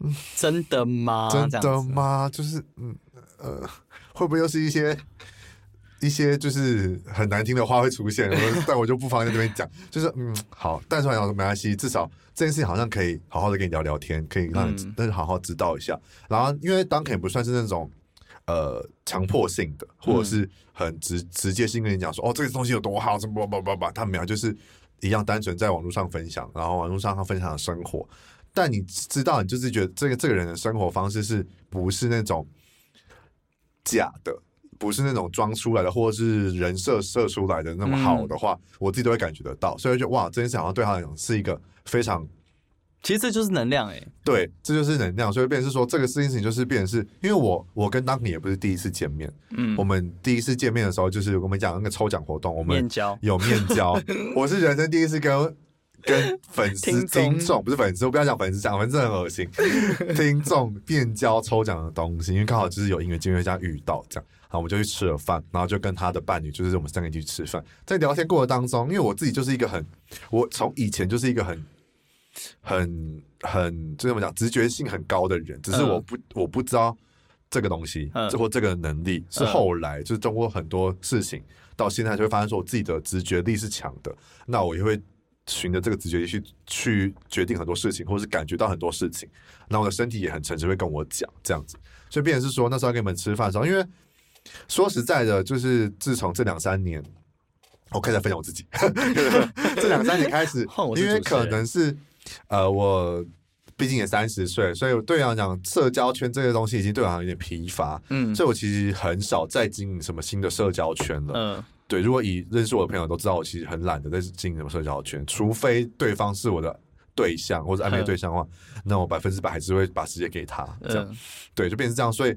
嗯，真的吗？真的吗？就是，嗯，呃。会不会又是一些一些就是很难听的话会出现？但我就不方便在这边讲。就是嗯，好，但是好像没关系，至少这件事情好像可以好好的跟你聊聊天，可以让你但是好好知道一下。然后，因为 Duncan 不算是那种呃强迫性的，或者是很直直接性跟你讲说哦，这个东西有多好，什么吧吧吧，他没有，就是一样单纯在网络上分享，然后网络上他分享的生活。但你知道，你就是觉得这个这个人的生活方式是不是那种？假的，不是那种装出来的，或者是人设设出来的那么好的话，嗯、我自己都会感觉得到。所以就哇，这件事好像对他来讲是一个非常，其实这就是能量哎、欸，对，这就是能量。所以变成是说，这个事情就是变成是，因为我我跟 Duncan 也不是第一次见面，嗯，我们第一次见面的时候就是我们讲那个抽奖活动，我们面交有面交，我是人生第一次跟。跟 粉丝听众不是粉丝，我不要讲粉丝讲，粉丝很恶心。听众变交抽奖的东西，因为刚好就是有因缘机会这样遇到这样，好，我们就去吃了饭，然后就跟他的伴侣，就是我们三个一起去吃饭。在聊天过程当中，因为我自己就是一个很，我从以前就是一个很、很、很，就这么讲，直觉性很高的人，只是我不我不知道这个东西，这或这个能力是后来就是通过很多事情到现在就会发现说，我自己的直觉力是强的，那我也会。循着这个直觉去去决定很多事情，或者是感觉到很多事情，那我的身体也很诚实，会跟我讲这样子。所以，变成是说那时候跟你们吃饭的时候，因为说实在的，就是自从这两三年，我开始分享我自己，这两三年开始，因为可能是呃，我毕竟也三十岁，所以对我来讲，社交圈这些东西已经对我来讲有点疲乏，嗯，所以我其实很少再经营什么新的社交圈了，嗯。对，如果以认识我的朋友都知道，我其实很懒得在经营什么社交圈，除非对方是我的对象或者暧昧对象的话，那我百分之百还是会把时间给他。这样，嗯、对，就变成这样。所以，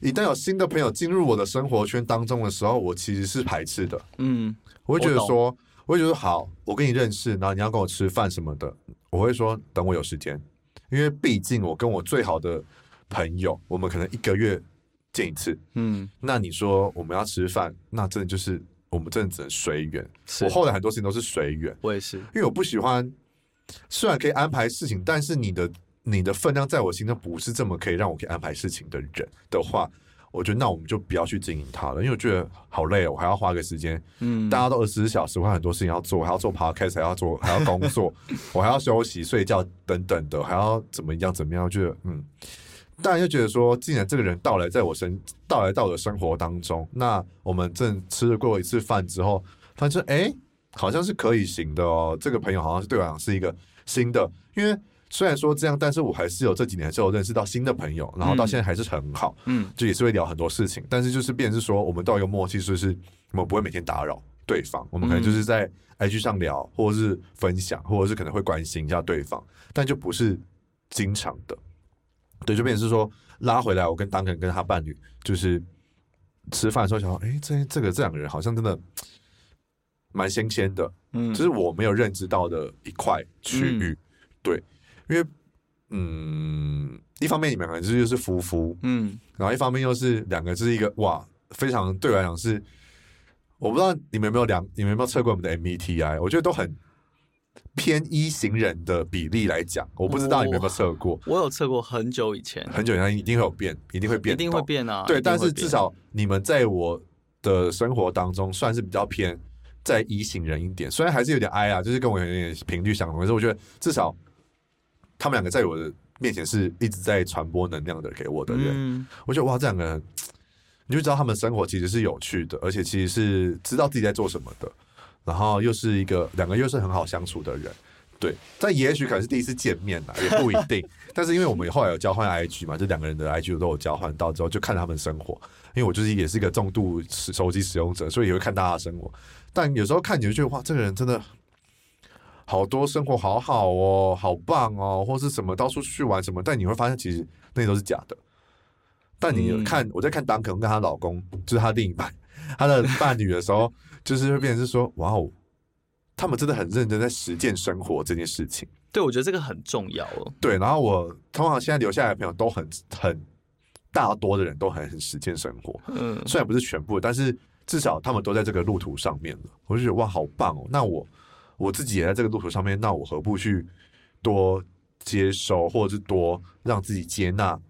一旦有新的朋友进入我的生活圈当中的时候，我其实是排斥的。嗯，我会觉得说，我，我会觉得好，我跟你认识，然后你要跟我吃饭什么的，我会说等我有时间，因为毕竟我跟我最好的朋友，我们可能一个月见一次，嗯，那你说我们要吃饭，那真的就是我们真的只能随缘。我后来很多事情都是随缘，我也是，因为我不喜欢，虽然可以安排事情，但是你的你的分量在我心中不是这么可以让我可以安排事情的人的话。我觉得那我们就不要去经营它了，因为我觉得好累哦，我还要花个时间。嗯，大家都二十四小时，我还有很多事情要做，还要做 podcast，还要做，还要工作，我还要休息、睡觉等等的，还要怎么样怎么样？我觉得嗯，当然就觉得说，既然这个人到来在我生到来到我的生活当中，那我们正吃了过一次饭之后，发现哎，好像是可以行的哦。这个朋友好像是对我来讲是一个新的，因为。虽然说这样，但是我还是有这几年还是有认识到新的朋友，然后到现在还是很好，嗯，就也是会聊很多事情，但是就是变成是说，我们都有一个默契，就是我们不会每天打扰对方，我们可能就是在 IG 上聊，或者是分享，或者是可能会关心一下对方，但就不是经常的，对，就变成是说拉回来，我跟 Duncan 跟他伴侣就是吃饭的时候想说，哎，这这个这两个人好像真的蛮新鲜的，嗯，就是我没有认知到的一块区域，对。因为，嗯，一方面你们可能就是就是夫妇，嗯，然后一方面又是两个，就是一个哇，非常对我来讲是，我不知道你们有没有量，你们有没有测过我们的 MBTI？我觉得都很偏一型人的比例来讲，我不知道你们有没有测过。我有测过，很久以前，很久以前一定会有变，一定会变，一定会变啊。对，但是至少你们在我的生活当中算是比较偏在一型人一点，虽然还是有点 I 啊，就是跟我有点频率相同，可是我觉得至少。他们两个在我的面前是一直在传播能量的给我的人，嗯、我觉得哇，这两个人你就知道他们生活其实是有趣的，而且其实是知道自己在做什么的，然后又是一个两个又是很好相处的人，对。但也许可能是第一次见面啦，也不一定。但是因为我们后来有交换 IG 嘛，这两个人的 IG 都有交换到之后，就看他们生活。因为我就是也是一个重度手机使用者，所以也会看大家的生活。但有时候看你就觉得哇，这个人真的。好多生活好好哦，好棒哦，或是什么到处去玩什么，但你会发现其实那些都是假的。但你看，嗯、我在看 Duncan 跟她老公，就是她另一半，她的伴侣的时候，就是会变成是说，哇哦，他们真的很认真在实践生活这件事情。对，我觉得这个很重要哦。对，然后我通常现在留下来的朋友都很很大多的人都很很实践生活，嗯，虽然不是全部，但是至少他们都在这个路途上面了。我就觉得哇，好棒哦。那我。我自己也在这个路途上面，那我何不去多接收，或者是多让自己接纳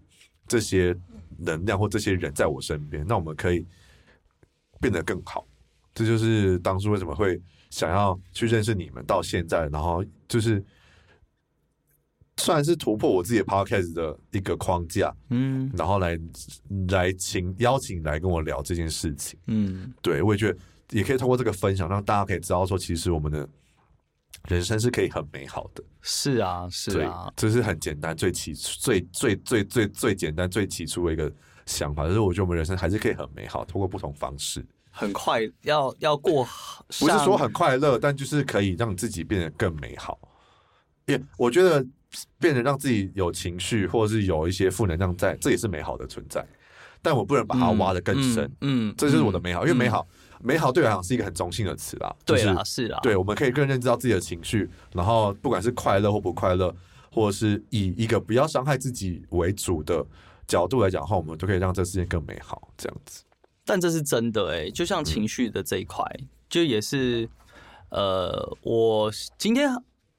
这些能量或这些人在我身边？那我们可以变得更好。这就是当初为什么会想要去认识你们，到现在，然后就是算是突破我自己的 podcast 的一个框架，嗯，然后来来请邀请来跟我聊这件事情，嗯，对，我也觉得也可以通过这个分享，让大家可以知道说，其实我们的。人生是可以很美好的，是啊，是啊，这是很简单，最起初、最最最最最简单、最起初的一个想法，就是我觉得我们人生还是可以很美好，通过不同方式，很快要要过，不是说很快乐，但就是可以让自己变得更美好。也、yeah, 我觉得变得让自己有情绪，或者是有一些负能量在，这也是美好的存在。但我不能把它挖得更深，嗯，嗯，这就是我的美好，嗯、因为美好。美好对我来讲是一个很中性的词啦，对啦，是啦，对，我们可以更认知到自己的情绪，然后不管是快乐或不快乐，或者是以一个不要伤害自己为主的角度来讲的话，我们都可以让这世界更美好，这样子。但这是真的哎、欸，就像情绪的这一块，嗯、就也是呃，我今天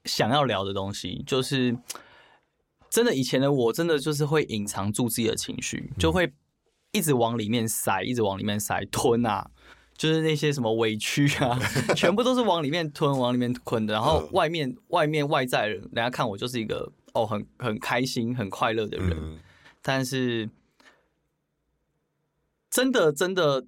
想要聊的东西，就是真的以前的我，真的就是会隐藏住自己的情绪，就会一直往里面塞，一直往里面塞，吞啊。就是那些什么委屈啊，全部都是往里面吞，往里面吞的。然后外面外面外在人，人家看我就是一个哦，很很开心、很快乐的人。嗯、但是真的真的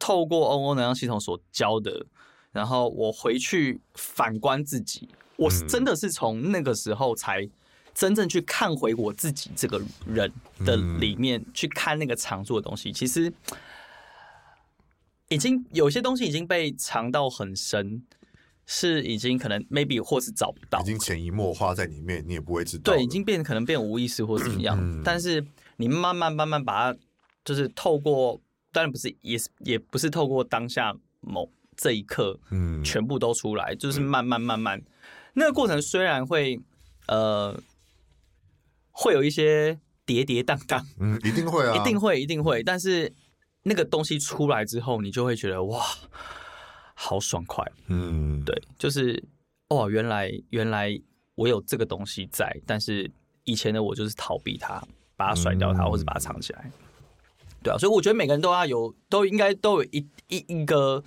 透过 ONO 能量系统所教的，然后我回去反观自己，我是真的是从那个时候才真正去看回我自己这个人的里面，嗯、去看那个藏住的东西。其实。已经有些东西已经被藏到很深，是已经可能 maybe 或是找不到，已经潜移默化在里面，你也不会知道。对，已经变可能变无意识或怎么样。嗯、但是你慢慢慢慢把它，就是透过，当然不是也也不是透过当下某这一刻，嗯，全部都出来，就是慢慢慢慢，那个过程虽然会呃会有一些跌跌宕宕，嗯，一定会啊，一定会一定会，但是那个东西出来之后，你就会觉得哇，好爽快，嗯，对，就是哦，原来原来我有这个东西在，但是以前的我就是逃避它，把它甩掉它，或者把它藏起来。对啊，所以我觉得每个人都要有，都应该都有一一一个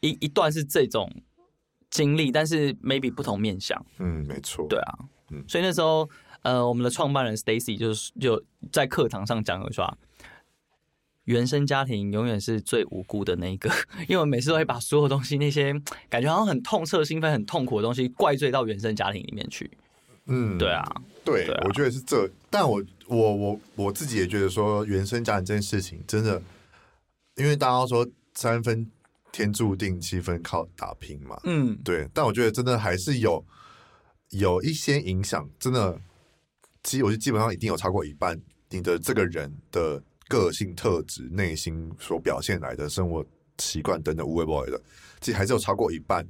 一一段是这种经历，但是 maybe 不同面向。嗯，没错。对啊，嗯，所以那时候呃，我们的创办人 Stacy 就是就在课堂上讲了说，原生家庭永远是最无辜的那一个，因为我每次都会把所有东西那些感觉好像很痛彻心扉、很痛苦的东西怪罪到原生家庭里面去。嗯，对啊，对，对啊，我觉得是这，但我我我我自己也觉得说，原生家庭这件事情真的，因为大家都说三分天注定，七分靠打拼嘛，嗯，对，但我觉得真的还是有有一些影响，真的，其实我就基本上一定有超过一半，你的这个人的个性特质、内心所表现来的生活习惯等等无微不微的，其实还是有超过一半，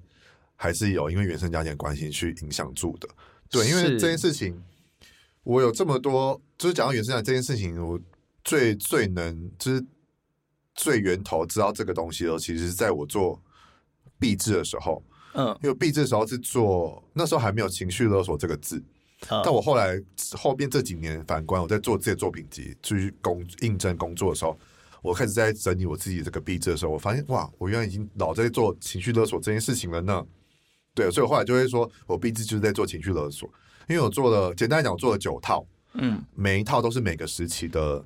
还是有因为原生家庭的关系去影响住的。对，因为这件事情，我有这么多，就是讲到原生家庭这件事情，我最最能就是最源头知道这个东西的时候，其实是在我做毕制的时候，嗯，因为毕制的时候是做那时候还没有情绪勒索这个字，嗯、但我后来后边这几年反观我在做这些作品集，去工应征工作的时候，我开始在整理我自己这个毕制的时候，我发现哇，我原来已经老在做情绪勒索这件事情了呢。对，所以我后来就会说，我毕竟就是在做情绪勒索，因为我做了，简单来讲，我做了九套，嗯，每一套都是每个时期的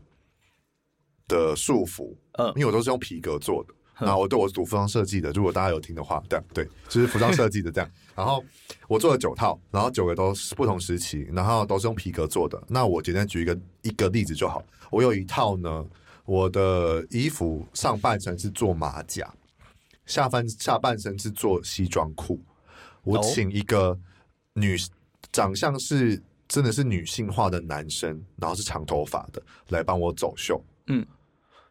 的束缚，嗯，因为我都是用皮革做的，然后我对我读服装设计的，如果大家有听的话，对对，就是服装设计的这样，然后我做了九套，然后九个都是不同时期，然后都是用皮革做的。那我简单举一个一个例子就好，我有一套呢，我的衣服上半身是做马甲，下半下半身是做西装裤。我请一个女长相是真的是女性化的男生，然后是长头发的来帮我走秀，嗯，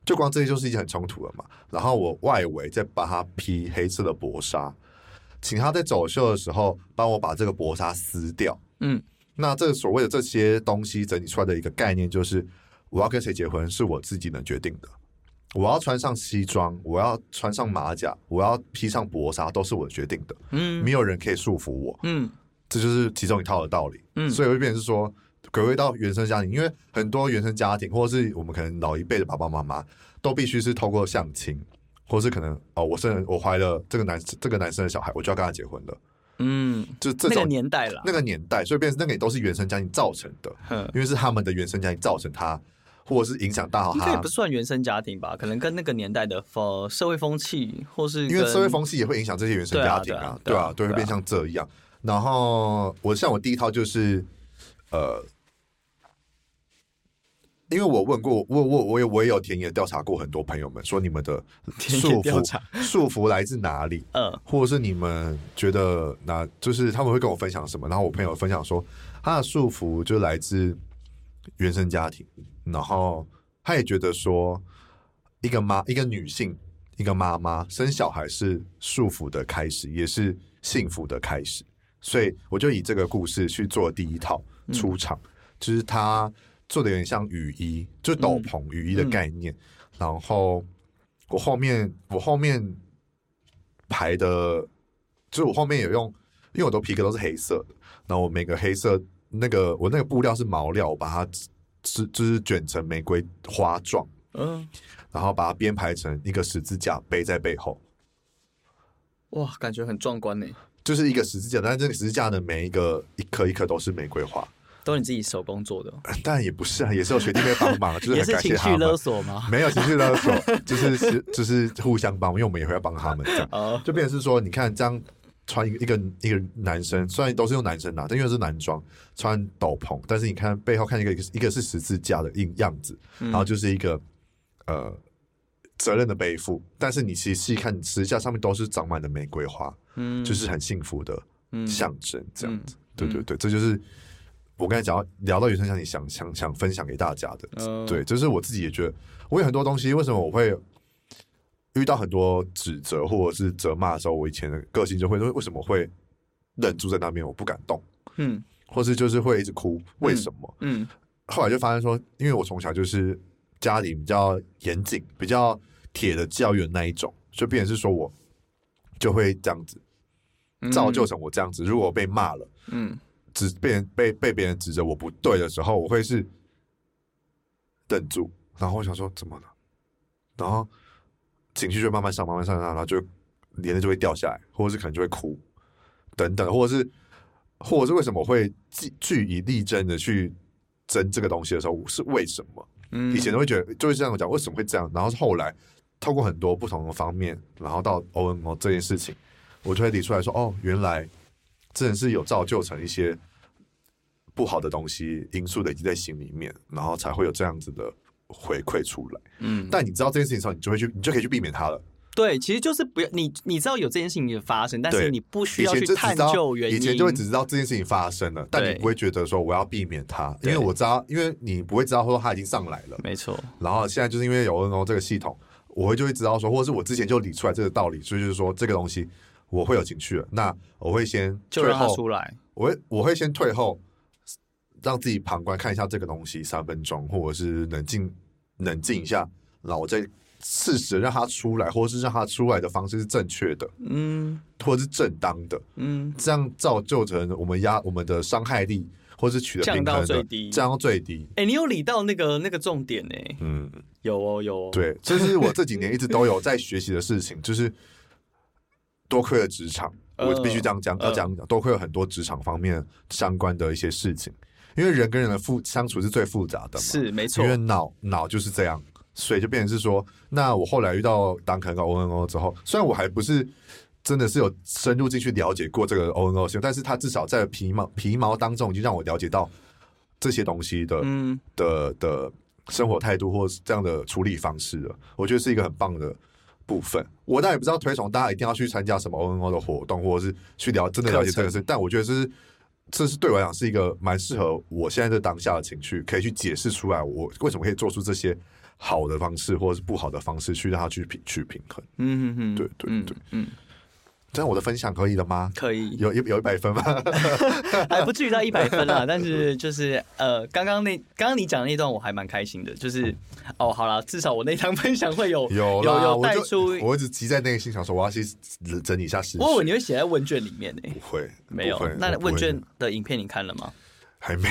就光这些就是一件很冲突了嘛。然后我外围再把它披黑色的薄纱，请他在走秀的时候帮我把这个薄纱撕掉，嗯，那这所谓的这些东西整理出来的一个概念就是，我要跟谁结婚是我自己能决定的。我要穿上西装，我要穿上马甲，我要披上薄纱，都是我决定的。嗯，没有人可以束缚我。嗯，这就是其中一套的道理。嗯，所以会变成是说，回归到原生家庭，因为很多原生家庭，或者是我们可能老一辈的爸爸妈妈，都必须是透过相亲，或是可能哦，我生我怀了这个男这个男生的小孩，我就要跟他结婚了。嗯，就这种那个年代了，那个年代，所以变成那个也都是原生家庭造成的。嗯，因为是他们的原生家庭造成他。或者是影响大好，他也不算原生家庭吧？可能跟那个年代的呃社会风气，或是因为社会风气也会影响这些原生家庭啊，对啊，都会变像这样。然后我像我第一套就是呃，因为我问过我我我也我也有田野调查过很多朋友们，说你们的 束缚束缚来自哪里？嗯，或者是你们觉得那就是他们会跟我分享什么？然后我朋友分享说，他的束缚就来自原生家庭。然后他也觉得说，一个妈，一个女性，一个妈妈生小孩是束缚的开始，也是幸福的开始。所以我就以这个故事去做第一套出场，嗯、就是他做的有点像雨衣，就斗篷、嗯、雨衣的概念。嗯、然后我后面我后面排的，就是我后面有用，因为我的皮革都是黑色的，然后我每个黑色那个我那个布料是毛料，我把它。是，就是卷成玫瑰花状，嗯，然后把它编排成一个十字架，背在背后。哇，感觉很壮观呢。就是一个十字架，但是这个十字架的每一个一颗一颗都是玫瑰花，都是你自己手工做的。当然也不是啊，也是有学弟妹帮忙，就是很感谢他们。也是情绪勒索吗？没有情绪勒索，就是是就是互相帮，因为我们也会要帮他们这样。哦，就变成是说，你看这样。穿一个一个一个男生，虽然都是用男生拿，但因为是男装，穿斗篷，但是你看背后看一个一个是十字架的印样子，嗯、然后就是一个呃责任的背负，但是你其实细看十字架上面都是长满了玫瑰花，嗯，就是很幸福的象征，这样子，嗯、对对对，这就是我刚才讲到聊到原生家庭，想想想分享给大家的，嗯、对，就是我自己也觉得，我有很多东西，为什么我会遇遇到很多指责或者是责骂的时候，我以前的个性就会说：为什么会忍住在那边，我不敢动？嗯，或是就是会一直哭，为什么？嗯，嗯后来就发现说，因为我从小就是家里比较严谨、比较铁的教育的那一种，就变成是说我就会这样子造就成我这样子。如果被骂了，嗯，指被人被被别人指责我不对的时候，我会是忍住，然后我想说怎么了，然后。情绪就慢慢上，慢慢上上，然后就连着就会掉下来，或者是可能就会哭，等等，或者是，或者是为什么我会据据以力争的去争这个东西的时候，是为什么？嗯，以前都会觉得就会这样讲，为什么会这样？然后是后来透过很多不同的方面，然后到 ONO 这件事情，我就会理出来说，哦，原来真的是有造就成一些不好的东西因素累积在心里面，然后才会有这样子的。回馈出来，嗯，但你知道这件事情的时候，你就会去，你就可以去避免它了。对，其实就是不要你，你知道有这件事情的发生，但是你不需要去探究原因。以前就会只知道这件事情发生了，但你不会觉得说我要避免它，因为我知道，因为你不会知道说它已经上来了，没错。然后现在就是因为有 ONO 这个系统，我会就会知道说，或者是我之前就理出来这个道理，所以就是说这个东西我会有情绪了，那我会先就让它出来，我会我会先退后，让自己旁观看一下这个东西三分钟，或者是冷静。冷静一下，然后我再适时让他出来，或者是让他出来的方式是正确的，嗯，或者是正当的，嗯，这样造就成我们压我们的伤害力，或是取得平衡的降到最低，降到最低。哎、欸，你有理到那个那个重点呢？嗯，有哦，有哦。对，这是我这几年一直都有在学习的事情，就是多亏了职场，我必须这样讲，要讲讲，多亏了很多职场方面相关的一些事情。因为人跟人的复相处是最复杂的嘛，是没错。因为脑脑就是这样，所以就变成是说，那我后来遇到 Duncan 跟 ONO 之后，虽然我还不是真的是有深入进去了解过这个 ONO 系统，但是他至少在皮毛皮毛当中已经让我了解到这些东西的，嗯，的的生活态度或是这样的处理方式了。我觉得是一个很棒的部分。我当然也不知道推崇大家一定要去参加什么 ONO 的活动，或者是去了真的了解这个事，但我觉得是。这是对我来讲是一个蛮适合我现在这当下的情绪，可以去解释出来我为什么可以做出这些好的方式或者是不好的方式去让它去平去平衡。嗯嗯嗯，对对对，嗯。嗯这样我的分享可以了吗？可以，有有有一百分吗？还不至于到一百分啊，但是就是呃，刚刚那刚刚你讲的那段我还蛮开心的，就是哦，好了，至少我那场分享会有 有有有带出我，我一直急在内心，想说我要去整理一下事情。我以为你会写在问卷里面呢？不会，没有。那问卷的影片你看了吗？还没。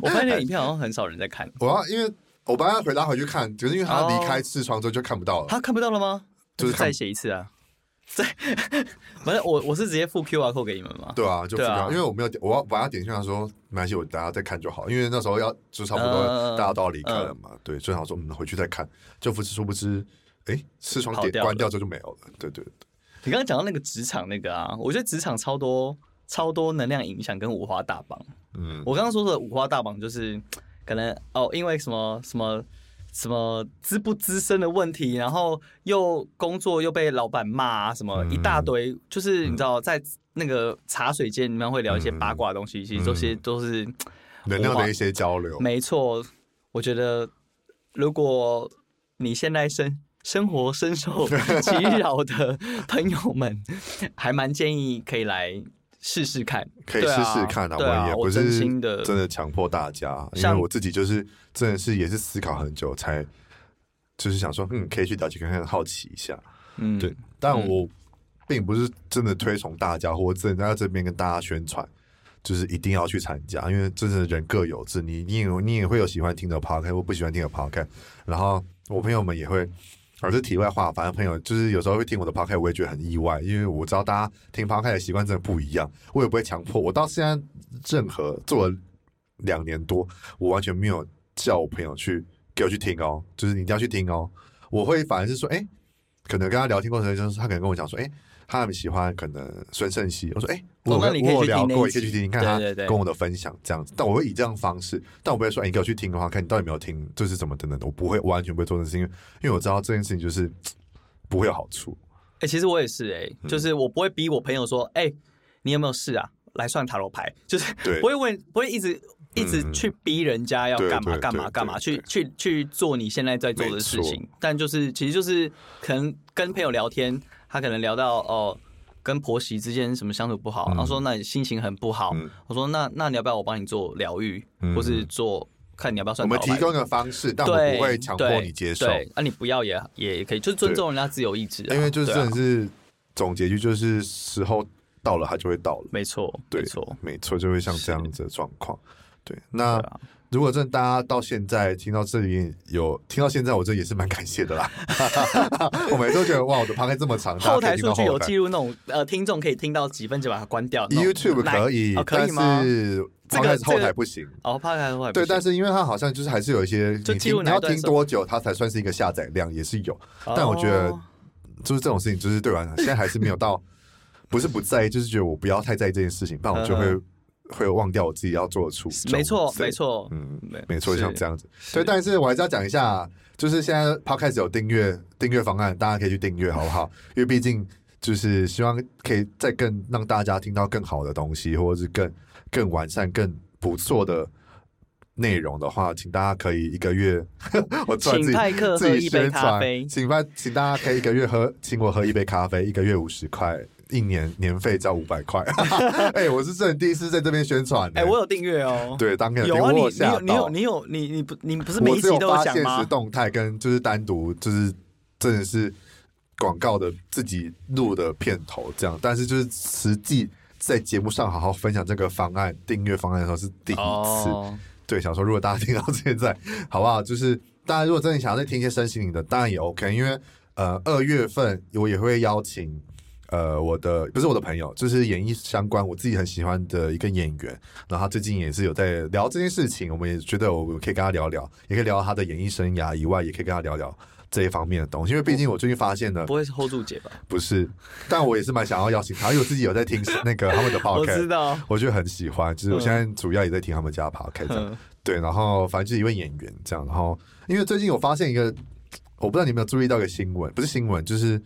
我发现那个影片好像很少人在看。我要因为我本来要回答回去看，就是因为他离开视窗之后就看不到了。他看不到了吗？就是再写一次啊。在，反正我我是直接付 QR code 给你们嘛。对啊，就付 QR，因为我没有点，我要把它点进来说，没关系，我大家再看就好。因为那时候要就差不多，大家都要离开了嘛。对，最好说我们回去再看。就不知殊不知，哎，视窗点关掉之后就没有了。对对对。你刚刚讲到那个职场那个啊，我觉得职场超多超多能量影响跟五花大绑。嗯，我刚刚说的五花大绑就是可能哦，因为什么什么。什么资不资深的问题，然后又工作又被老板骂啊，什么一大堆，就是你知道，在那个茶水间里面会聊一些八卦的东西，其实这些都是能量的一些交流。没错，我觉得如果你现在生生活深受 其扰的朋友们，还蛮建议可以来。试试看，可以试试看啊！我也不是真的强迫大家，因为我自己就是真的是也是思考很久才，就是想说，嗯，可以去了解看看，好奇一下，嗯，对。但我并不是真的推崇大家，或者真的在这边跟大家宣传，就是一定要去参加，因为真的人各有志，你你也你也会有喜欢听的 podcast 或不喜欢听的 podcast，然后我朋友们也会。而是题外话，反正朋友就是有时候会听我的 podcast，我也觉得很意外，因为我知道大家听 podcast 的习惯真的不一样，我也不会强迫。我到现在任何做了两年多，我完全没有叫我朋友去给我去听哦，就是你一定要去听哦。我会反而是说，哎，可能跟他聊天过程中，他可能跟我讲说，哎。他很喜欢可能孙胜熙，我说哎，我我有聊过，你可以去听听看他跟我的分享这样子。但我会以这样方式，但我不会说，哎，你给我去听的话，看你到底有没有听，这是怎么等等的。我不会完全不会做这件事，因为因为我知道这件事情就是 不会有好处。哎，其实我也是哎，就是我不会逼我朋友说，哎，你有没有事啊？来算塔罗牌，就是不会问，不会一直一直去逼人家要干嘛干嘛干嘛，去去去做你现在在做的事情。但就是其实就是可能跟朋友聊天，他可能聊到哦，跟婆媳之间什么相处不好，然后说那你心情很不好。我说那那你要不要我帮你做疗愈，或是做看你要不要算？我们提供一个方式，但我们不会强迫你接受。那你不要也也可以，就是尊重人家自由意志。因为就是真的是总结句，就是时候到了，他就会到了。没错，没错，没错，就会像这样子的状况。对，那如果真的大家到现在听到这里有听到现在，我这也是蛮感谢的啦。我每次都觉得哇，我的 podcast 这么长，后台数据有记录那种呃听众可以听到几分就把它关掉。YouTube 可以，可以吗？这个后台不行。哦，后台后台对，但是因为它好像就是还是有一些，你要听多久，它才算是一个下载量也是有。但我觉得就是这种事情，就是对我来讲，现在还是没有到，不是不在意，就是觉得我不要太在意这件事情，不然我就会。会忘掉我自己要做的初衷。没错，没错，嗯，没错，像这样子。对，但是我还是要讲一下，就是现在 Podcast 有订阅订阅方案，大家可以去订阅，好不好？因为毕竟就是希望可以再更让大家听到更好的东西，或者是更更完善、更不错的内容的话，请大家可以一个月，我自己自己宣传，请拜，请大家可以一个月喝，请我喝一杯咖啡，一个月五十块。一年年费交五百块，哎，我是真的第一次在这边宣传。哎，我有订阅哦。对，当然有啊，你有你有你有你你不你不是每一集都有讲吗？现实动态跟就是单独就是真的是广告的自己录的片头这样，但是就是实际在节目上好好分享这个方案订阅方案的时候是第一次。对，想说如果大家听到现在好不好？就是大家如果真的想要再听一些身心灵的，当然也 OK，因为呃二月份我也会邀请。呃，我的不是我的朋友，就是演艺相关，我自己很喜欢的一个演员，然后他最近也是有在聊这件事情，我们也觉得我可以跟他聊聊，也可以聊他的演艺生涯以外，也可以跟他聊聊这一方面的东西，因为毕竟我最近发现了，不会是 hold 住姐吧？不是，但我也是蛮想要邀请他，因为我自己有在听那个他们的 podcast，我知道，我觉得很喜欢，就是我现在主要也在听他们家 podcast，、嗯、对，然后反正就是一位演员这样，然后因为最近我发现一个，我不知道你有没有注意到一个新闻，不是新闻，就是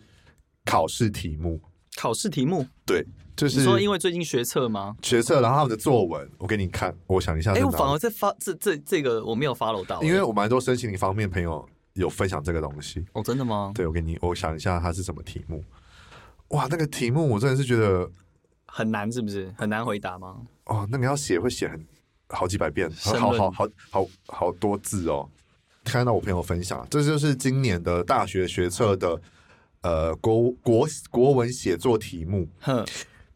考试题目。考试题目对，就是说因为最近学测吗？学测，然后他们的作文，我给你看，我想一下。哎，我反而在发这这这个我没有 follow 到，因为我蛮多身心灵方面朋友有分享这个东西。哦，真的吗？对，我给你，我想一下它是什么题目。哇，那个题目我真的是觉得很难，是不是很难回答吗？哦，那个要写会写很好几百遍，好好好好好好多字哦。看到我朋友分享，这就是今年的大学学测的。呃，国国国文写作题目，哼，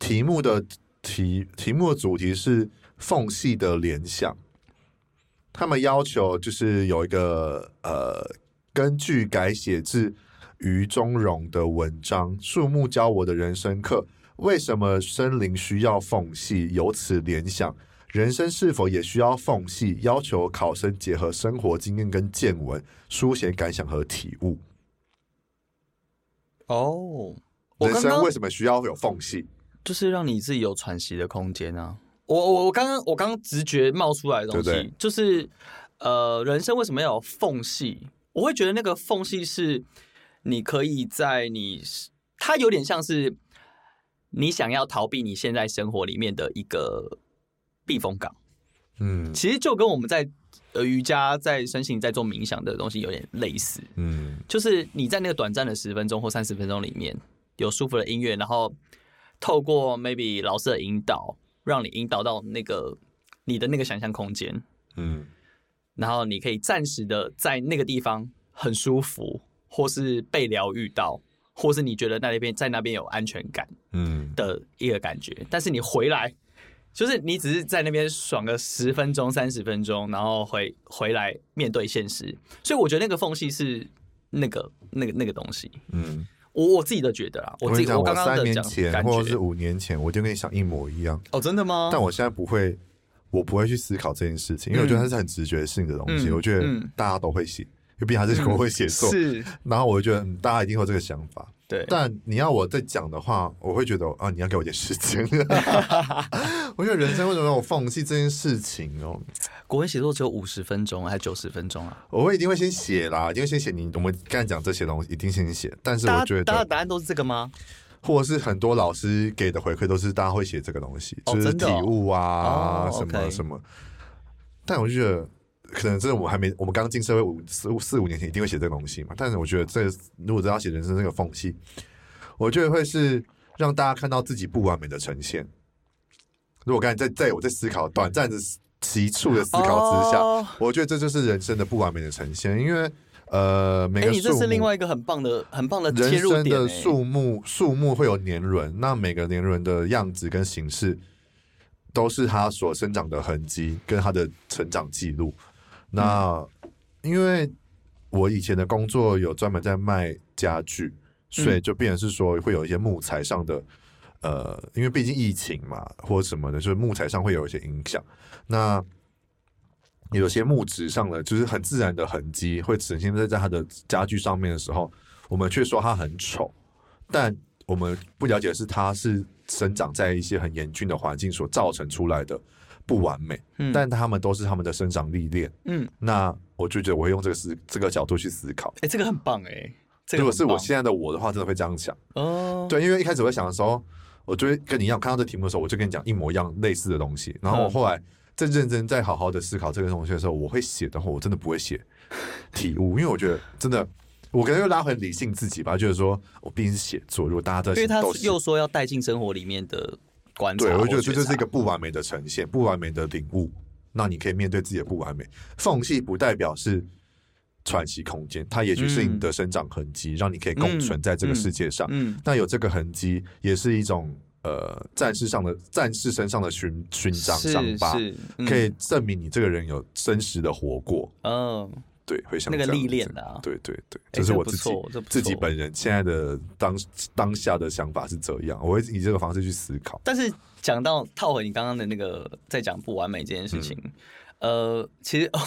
题目的题题目的主题是缝隙的联想。他们要求就是有一个呃，根据改写自余中荣的文章《树木教我的人生课》，为什么森林需要缝隙？由此联想，人生是否也需要缝隙？要求考生结合生活经验跟见闻，书写感想和体悟。哦，人生为什么需要有缝隙？就是让你自己有喘息的空间啊！我我我刚刚我刚刚直觉冒出来的东西，对对就是呃，人生为什么要有缝隙？我会觉得那个缝隙是你可以在你，它有点像是你想要逃避你现在生活里面的一个避风港。嗯，其实就跟我们在。呃，瑜伽在身心在做冥想的东西有点类似，嗯，就是你在那个短暂的十分钟或三十分钟里面有舒服的音乐，然后透过 maybe 老师的引导，让你引导到那个你的那个想象空间，嗯，然后你可以暂时的在那个地方很舒服，或是被疗愈到，或是你觉得那边在那边有安全感，嗯。的一个感觉，但是你回来。就是你只是在那边爽个十分钟、三十分钟，然后回回来面对现实，所以我觉得那个缝隙是那个、那个、那个东西。嗯，我我自己都觉得啊，我自己我刚刚的三年前或者是五年前，我就跟你想一模一样。哦，真的吗？但我现在不会，我不会去思考这件事情，因为我觉得它是很直觉性的东西。嗯、我觉得大家都会写，因为毕竟还是我会写作。是，然后我就觉得、嗯、大家一定会有这个想法。对，但你要我再讲的话，我会觉得啊，你要给我点时间。我觉得人生为什么我放弃这件事情哦？国文写作只有五十分钟还是九十分钟啊？我会一定会先写啦，一定会先写。你我们刚才讲这些东西，一定先写。但是我觉得大家答案都是这个吗？或者是很多老师给的回馈都是大家会写这个东西，就是体悟啊，什么什么。但我就觉得，可能真的我还没，我们刚进社会五四五四五年前一定会写这个东西嘛。但是我觉得这如果真要写人生这个缝隙，我觉得会是让大家看到自己不完美的呈现。如果刚才在在我在思考短暂的急促的思考之下，哦、我觉得这就是人生的不完美的呈现，因为。呃，每你这是另外一个很棒的、很棒的切入点。人生的树木，树木会有年轮，那每个年轮的样子跟形式，都是它所生长的痕迹跟它的成长记录。那、嗯、因为我以前的工作有专门在卖家具，所以就变成是说会有一些木材上的，呃，因为毕竟疫情嘛，或者什么的，就是木材上会有一些影响。那有些木质上的就是很自然的痕迹，会呈现在在它的家具上面的时候，我们却说它很丑，但我们不了解的是它是生长在一些很严峻的环境所造成出来的不完美，嗯，但他们都是他们的生长历练，嗯，那我就觉得我会用这个思这个角度去思考，哎、欸，这个很棒哎、欸，如果是我现在的我的话，真的会这样想。哦，对，因为一开始我会想的时候，我就会跟你一样，看到这题目的时候，我就跟你讲一模一样类似的东西，然后我后来。在认真在好好的思考这个东西的时候，我会写的话，我真的不会写。体悟，因为我觉得真的，我可能又拉回理性自己吧，就是说我毕竟是写作，如果大家都因为他又说要带进生活里面的观察，对，我觉得这就是一个不完美的呈现，不完美的领悟。那你可以面对自己的不完美，缝隙不代表是喘息空间，它也许是你的生长痕迹，嗯、让你可以共存在这个世界上。嗯，那、嗯、有这个痕迹也是一种。呃，战士上的战士身上的勋勋章伤疤，嗯、可以证明你这个人有真实的活过。嗯，对，会想那个历练的、啊，对对对，这是我自己、欸、自己本人现在的当当下的想法是这样，我会以这个方式去思考。但是讲到套回你刚刚的那个在讲不完美这件事情，嗯、呃，其实哦，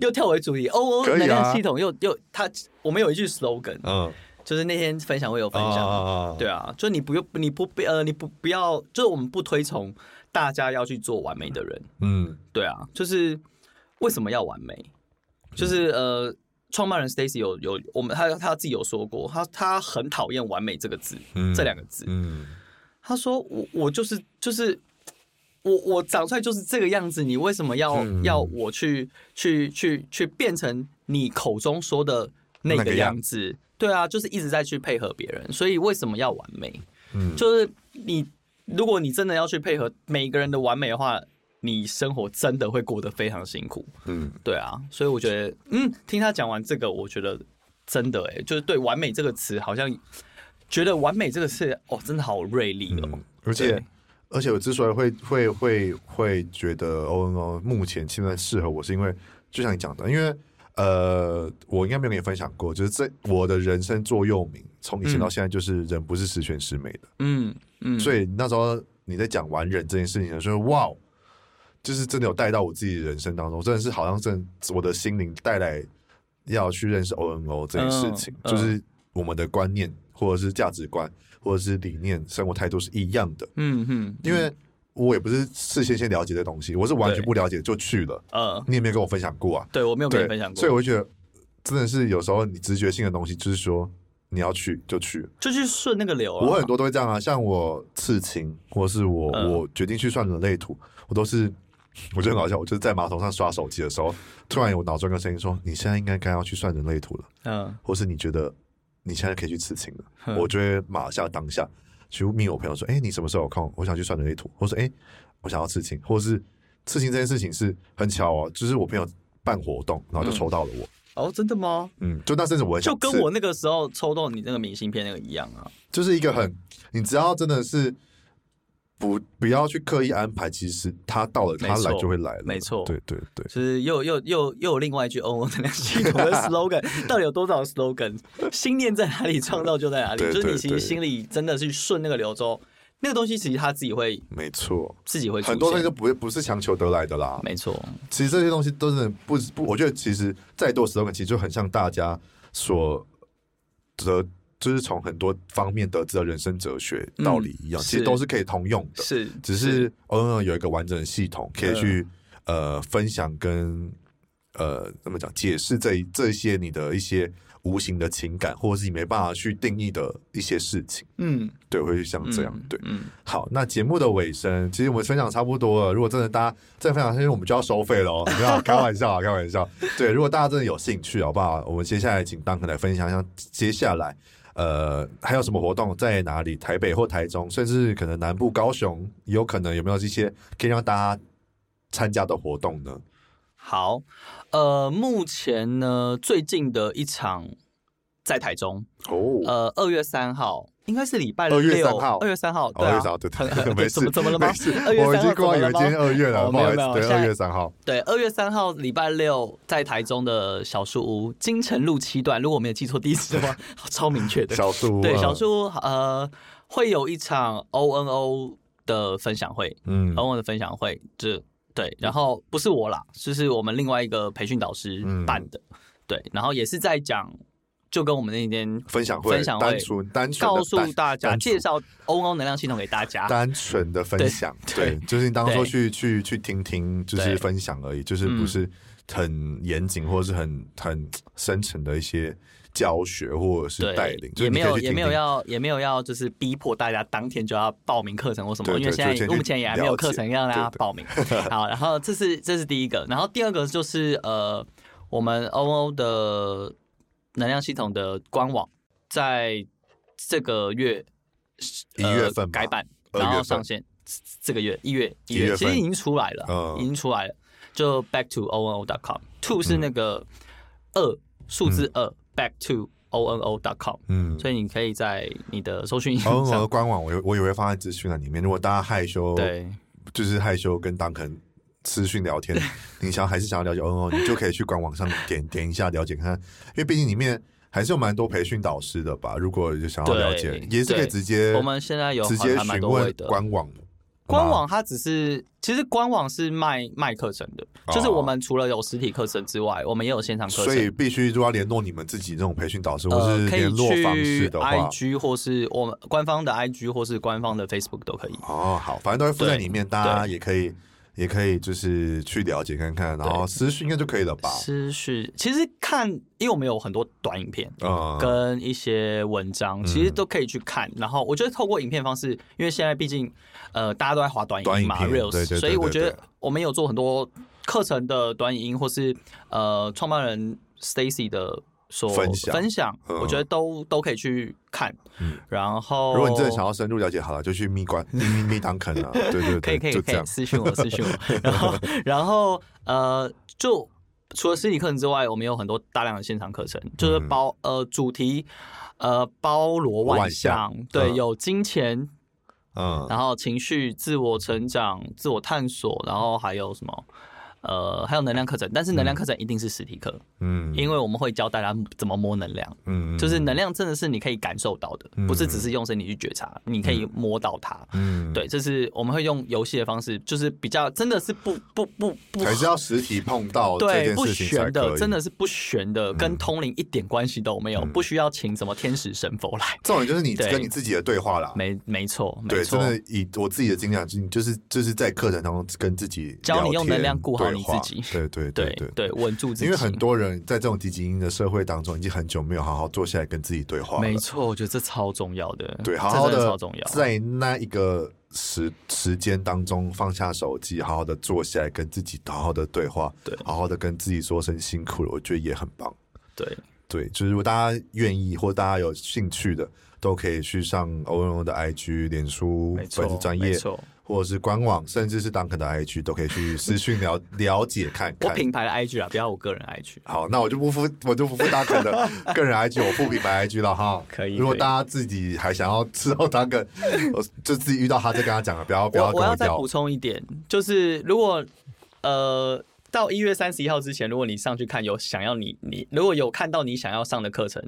又跳回主题哦，能量、啊、系统又又他，我们有一句 slogan，嗯。就是那天分享会有分享，oh, 对啊，就你不用，你不呃，你不不要，就是我们不推崇大家要去做完美的人，嗯，对啊，就是为什么要完美？就是呃，创办人 Stacy 有有我们他他自己有说过，他他很讨厌完美这个字，嗯、这两个字，嗯，他说我我就是就是我我长出来就是这个样子，你为什么要、嗯、要我去去去去变成你口中说的那个样子？对啊，就是一直在去配合别人，所以为什么要完美？嗯，就是你，如果你真的要去配合每一个人的完美的话，你生活真的会过得非常辛苦。嗯，对啊，所以我觉得，嗯，听他讲完这个，我觉得真的哎，就是对“完美”这个词，好像觉得“完美”这个词哦，真的好锐利哦。嗯、而且，而且我之所以会会会会觉得 ONO 目前现在适合我，是因为就像你讲的，因为。呃，我应该没有跟你分享过，就是这我的人生座右铭，从以前到现在就是“人不是十全十美的”嗯。嗯嗯，所以那时候你在讲完人这件事情的时候，哇，就是真的有带到我自己的人生当中，真的是好像真我的心灵带来要去认识 ONO 这件事情，就是我们的观念或者是价值观或者是理念、生活态度是一样的。嗯嗯，因为。我也不是事先先了解的东西，我是完全不了解就去了。嗯，你也没有跟我分享过啊？对，我没有跟你分享过，所以我就觉得真的是有时候你直觉性的东西，就是说你要去就去，就去顺那个流啊。我很多都会这样啊，像我刺青，或是我、嗯、我决定去算人类图，我都是我觉得很搞笑。我就是在马桶上刷手机的时候，突然有脑中一个声音说：“你现在应该该要去算人类图了。”嗯，或是你觉得你现在可以去刺青了，嗯、我就会马下当下。去密我朋友说：“哎、欸，你什么时候有空？我想去算人类图。”我说：“哎、欸，我想要刺青，或是刺青这件事情是很巧哦，就是我朋友办活动，然后就抽到了我。嗯、哦，真的吗？嗯，就那阵子我就跟我那个时候抽到你那个明信片那个一样啊，就是一个很，你只要真的是。”不，不要去刻意安排，其实他到了，他来就会来了。没错，对对对，就是又又又又有另外一句 ONO 能量系统的 slogan，到底有多少 slogan？心念在哪里，创造就在哪里。就是你其实心里真的是顺那个流周，那个东西其实他自己会，没错，自己会。很多东西都不不是强求得来的啦。没错，其实这些东西都是不不，我觉得其实再多 slogan，其实就很像大家所得。就是从很多方面得知的人生哲学道理一样，嗯、其实都是可以通用的。是，只是 ONO 有一个完整的系统，可以去、嗯、呃分享跟呃怎么讲解释这这些你的一些无形的情感，或者是你没办法去定义的一些事情。嗯，对，会像这样。嗯、对，嗯，好，那节目的尾声，其实我们分享差不多了。如果真的大家再分享下去，我们就要收费了哦。没有开玩笑啊，开玩笑。对，如果大家真的有兴趣，好不好？我们接下来请 Duncan 来分享一下接下来。呃，还有什么活动在哪里？台北或台中，甚至可能南部高雄，有可能有没有这些可以让大家参加的活动呢？好，呃，目前呢，最近的一场在台中哦，呃，二月三号。应该是礼拜六，二月三号，二月三号，对啊，没事，怎么怎么了吗？我已经过以为今天二月了，没有没有，对，二月三号，对，二月三号礼拜六在台中的小树屋金城路七段，如果我没有记错地址的话，超明确的。小树屋，对，小树屋呃会有一场 ONO 的分享会，嗯，ONO 的分享会，这对，然后不是我啦，就是我们另外一个培训导师办的，对，然后也是在讲。就跟我们那天分享会，分享会单纯单纯告诉大家，介绍 ONO 能量系统给大家，单纯的分享，对，对就是你当初去去去听听，就是分享而已，就是不是很严谨或者是很很深层的一些教学或者是带领，也没有也没有要也没有要就是逼迫大家当天就要报名课程或什么，因为现在目前也还没有课程让大家报名。好，然后这是这是第一个，然后第二个就是呃，我们欧欧的。能量系统的官网在这个月一月份改版，然后上线。这个月一月一月其实已经出来了，已经出来了。就 back to ono dot com，two 是那个二数字二，back to ono dot com。嗯，所以你可以在你的搜寻官网，我我以为放在资讯栏里面。如果大家害羞，对，就是害羞跟 Duncan 私讯聊天，你想还是想要了解 ONO，你就可以去官网上点点一下了解看，因为毕竟里面还是有蛮多培训导师的吧。如果就想要了解，也是可以直接。我们现在有直接询问官网。官网它只是，其实官网是卖卖课程的，就是我们除了有实体课程之外，我们也有线上课程。所以必须就要联络你们自己这种培训导师，或是联络方式的话，IG 或是我们官方的 IG 或是官方的 Facebook 都可以。哦，好，反正都会附在里面，大家也可以。也可以就是去了解看看，然后私讯应该就可以了吧？私讯其实看，因为我们有很多短影片跟一些文章，嗯、其实都可以去看。然后我觉得透过影片方式，因为现在毕竟呃大家都在滑短影音嘛，Reels，所以我觉得我们有做很多课程的短影音，或是呃创办人 Stacy 的。说分享，分享，我觉得都都可以去看。然后，如果你真的想要深入了解，好了，就去密关密密密 Duncan 啊，对对，可以可以可以私信我私信我。然后然后呃，就除了实体课程之外，我们有很多大量的现场课程，就是包呃主题呃包罗万象，对，有金钱，嗯，然后情绪、自我成长、自我探索，然后还有什么？呃，还有能量课程，但是能量课程一定是实体课，嗯，因为我们会教大家怎么摸能量，嗯，就是能量真的是你可以感受到的，不是只是用身体去觉察，你可以摸到它，嗯，对，这是我们会用游戏的方式，就是比较真的是不不不不，还是要实体碰到，对，不玄的，真的是不玄的，跟通灵一点关系都没有，不需要请什么天使神佛来，这种就是你跟你自己的对话啦，没没错，没错，真的以我自己的经验，就是就是在课程当中跟自己教你用能量顾好。你自己对对对对对，稳住自己。因为很多人在这种积极音的社会当中，已经很久没有好好坐下来跟自己对话。没错，我觉得这超重要的。对，好好的超重要，在那一个时时间当中放下手机，好好的坐下来跟自己好好的对话，对，好好的跟自己说声辛苦了，我觉得也很棒。对对，就是如果大家愿意或大家有兴趣的，都可以去上 ONO 的 IG、脸书粉丝专页。或者是官网，甚至是 Duncan 的 IG 都可以去私讯了 了解看看。我品牌的 IG 啊，不要我个人 IG。好，那我就不付，我就不付 Duncan 的 个人 IG，我付品牌 IG 了哈。可以。如果大家自己还想要知道 Duncan，就自己遇到他再跟他讲了，不要不要跟我要。我要再补充一点，就是如果呃到一月三十一号之前，如果你上去看有想要你你如果有看到你想要上的课程，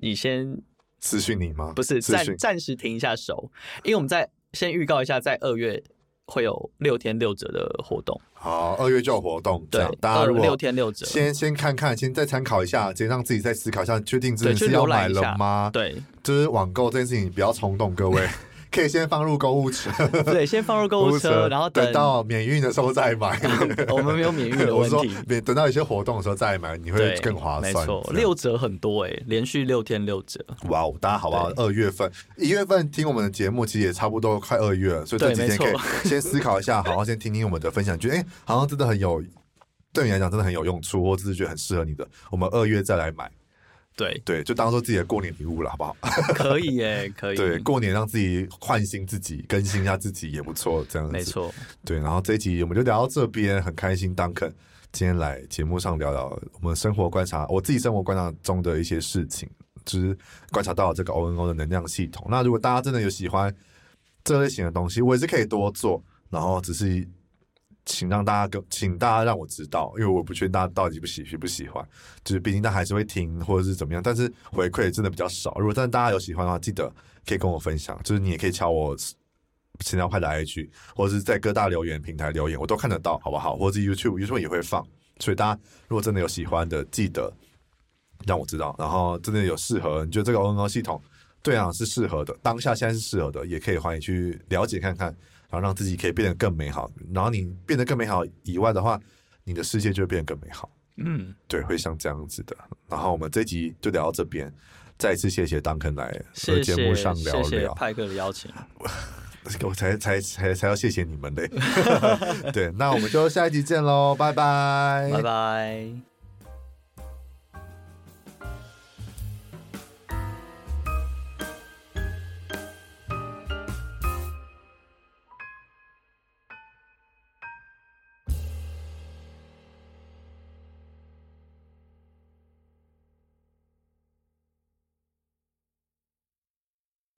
你先私讯你吗？不是，暂暂时停一下手，因为我们在。先预告一下，在二月会有六天六折的活动。好，二月就有活动，对，大家如果六天六折，先先看看，先再参考一下，先让自己再思考一下，确定自己是要买了吗？对，就是网购这件事情比较冲动，各位 可以先放入购物车，对，先放入购物车，然后等，到免运的时候再买。我们没有免运的问题，免等到一些活动的时候再买，你会更划算。没错，六折很多哎、欸，连续六天六折。哇哦，大家好不好？二月份、一月份听我们的节目，其实也差不多快二月了，所以这几天可以先思考一下，好好先听听我们的分享，觉得哎，好像真的很有，对你来讲真的很有用处，或者是觉得很适合你的，我们二月再来买。对对，就当做自己的过年礼物了，好不好？可以耶，可以。对，过年让自己换新自己，更新一下自己也不错，这样子。没错。对，然后这一集我们就聊到这边，很开心，Duncan 今天来节目上聊聊我们生活观察，我自己生活观察中的一些事情，就是观察到这个 ONO 的能量系统。那如果大家真的有喜欢这类型的东西，我也是可以多做，然后只是。请让大家跟，请大家让我知道，因为我不确定大家到底不喜喜不喜欢，就是毕竟他还是会听或者是怎么样，但是回馈真的比较少。如果真的大家有喜欢的话，记得可以跟我分享，就是你也可以敲我钱聊派的 IG，或者是在各大留言平台留言，我都看得到，好不好？或者是 YouTube，YouTube 也会放。所以大家如果真的有喜欢的，记得让我知道。然后真的有适合，你觉得这个 ONO 系统对啊是适合的，当下现在是适合的，也可以欢迎去了解看看。然后让自己可以变得更美好，然后你变得更美好以外的话，你的世界就会变得更美好。嗯，对，会像这样子的。然后我们这集就聊到这边，再一次谢谢 Duncan 来节目上聊聊，谢谢派克的邀请，我才才才才要谢谢你们嘞。对，那我们就下一集见喽，拜拜，拜拜。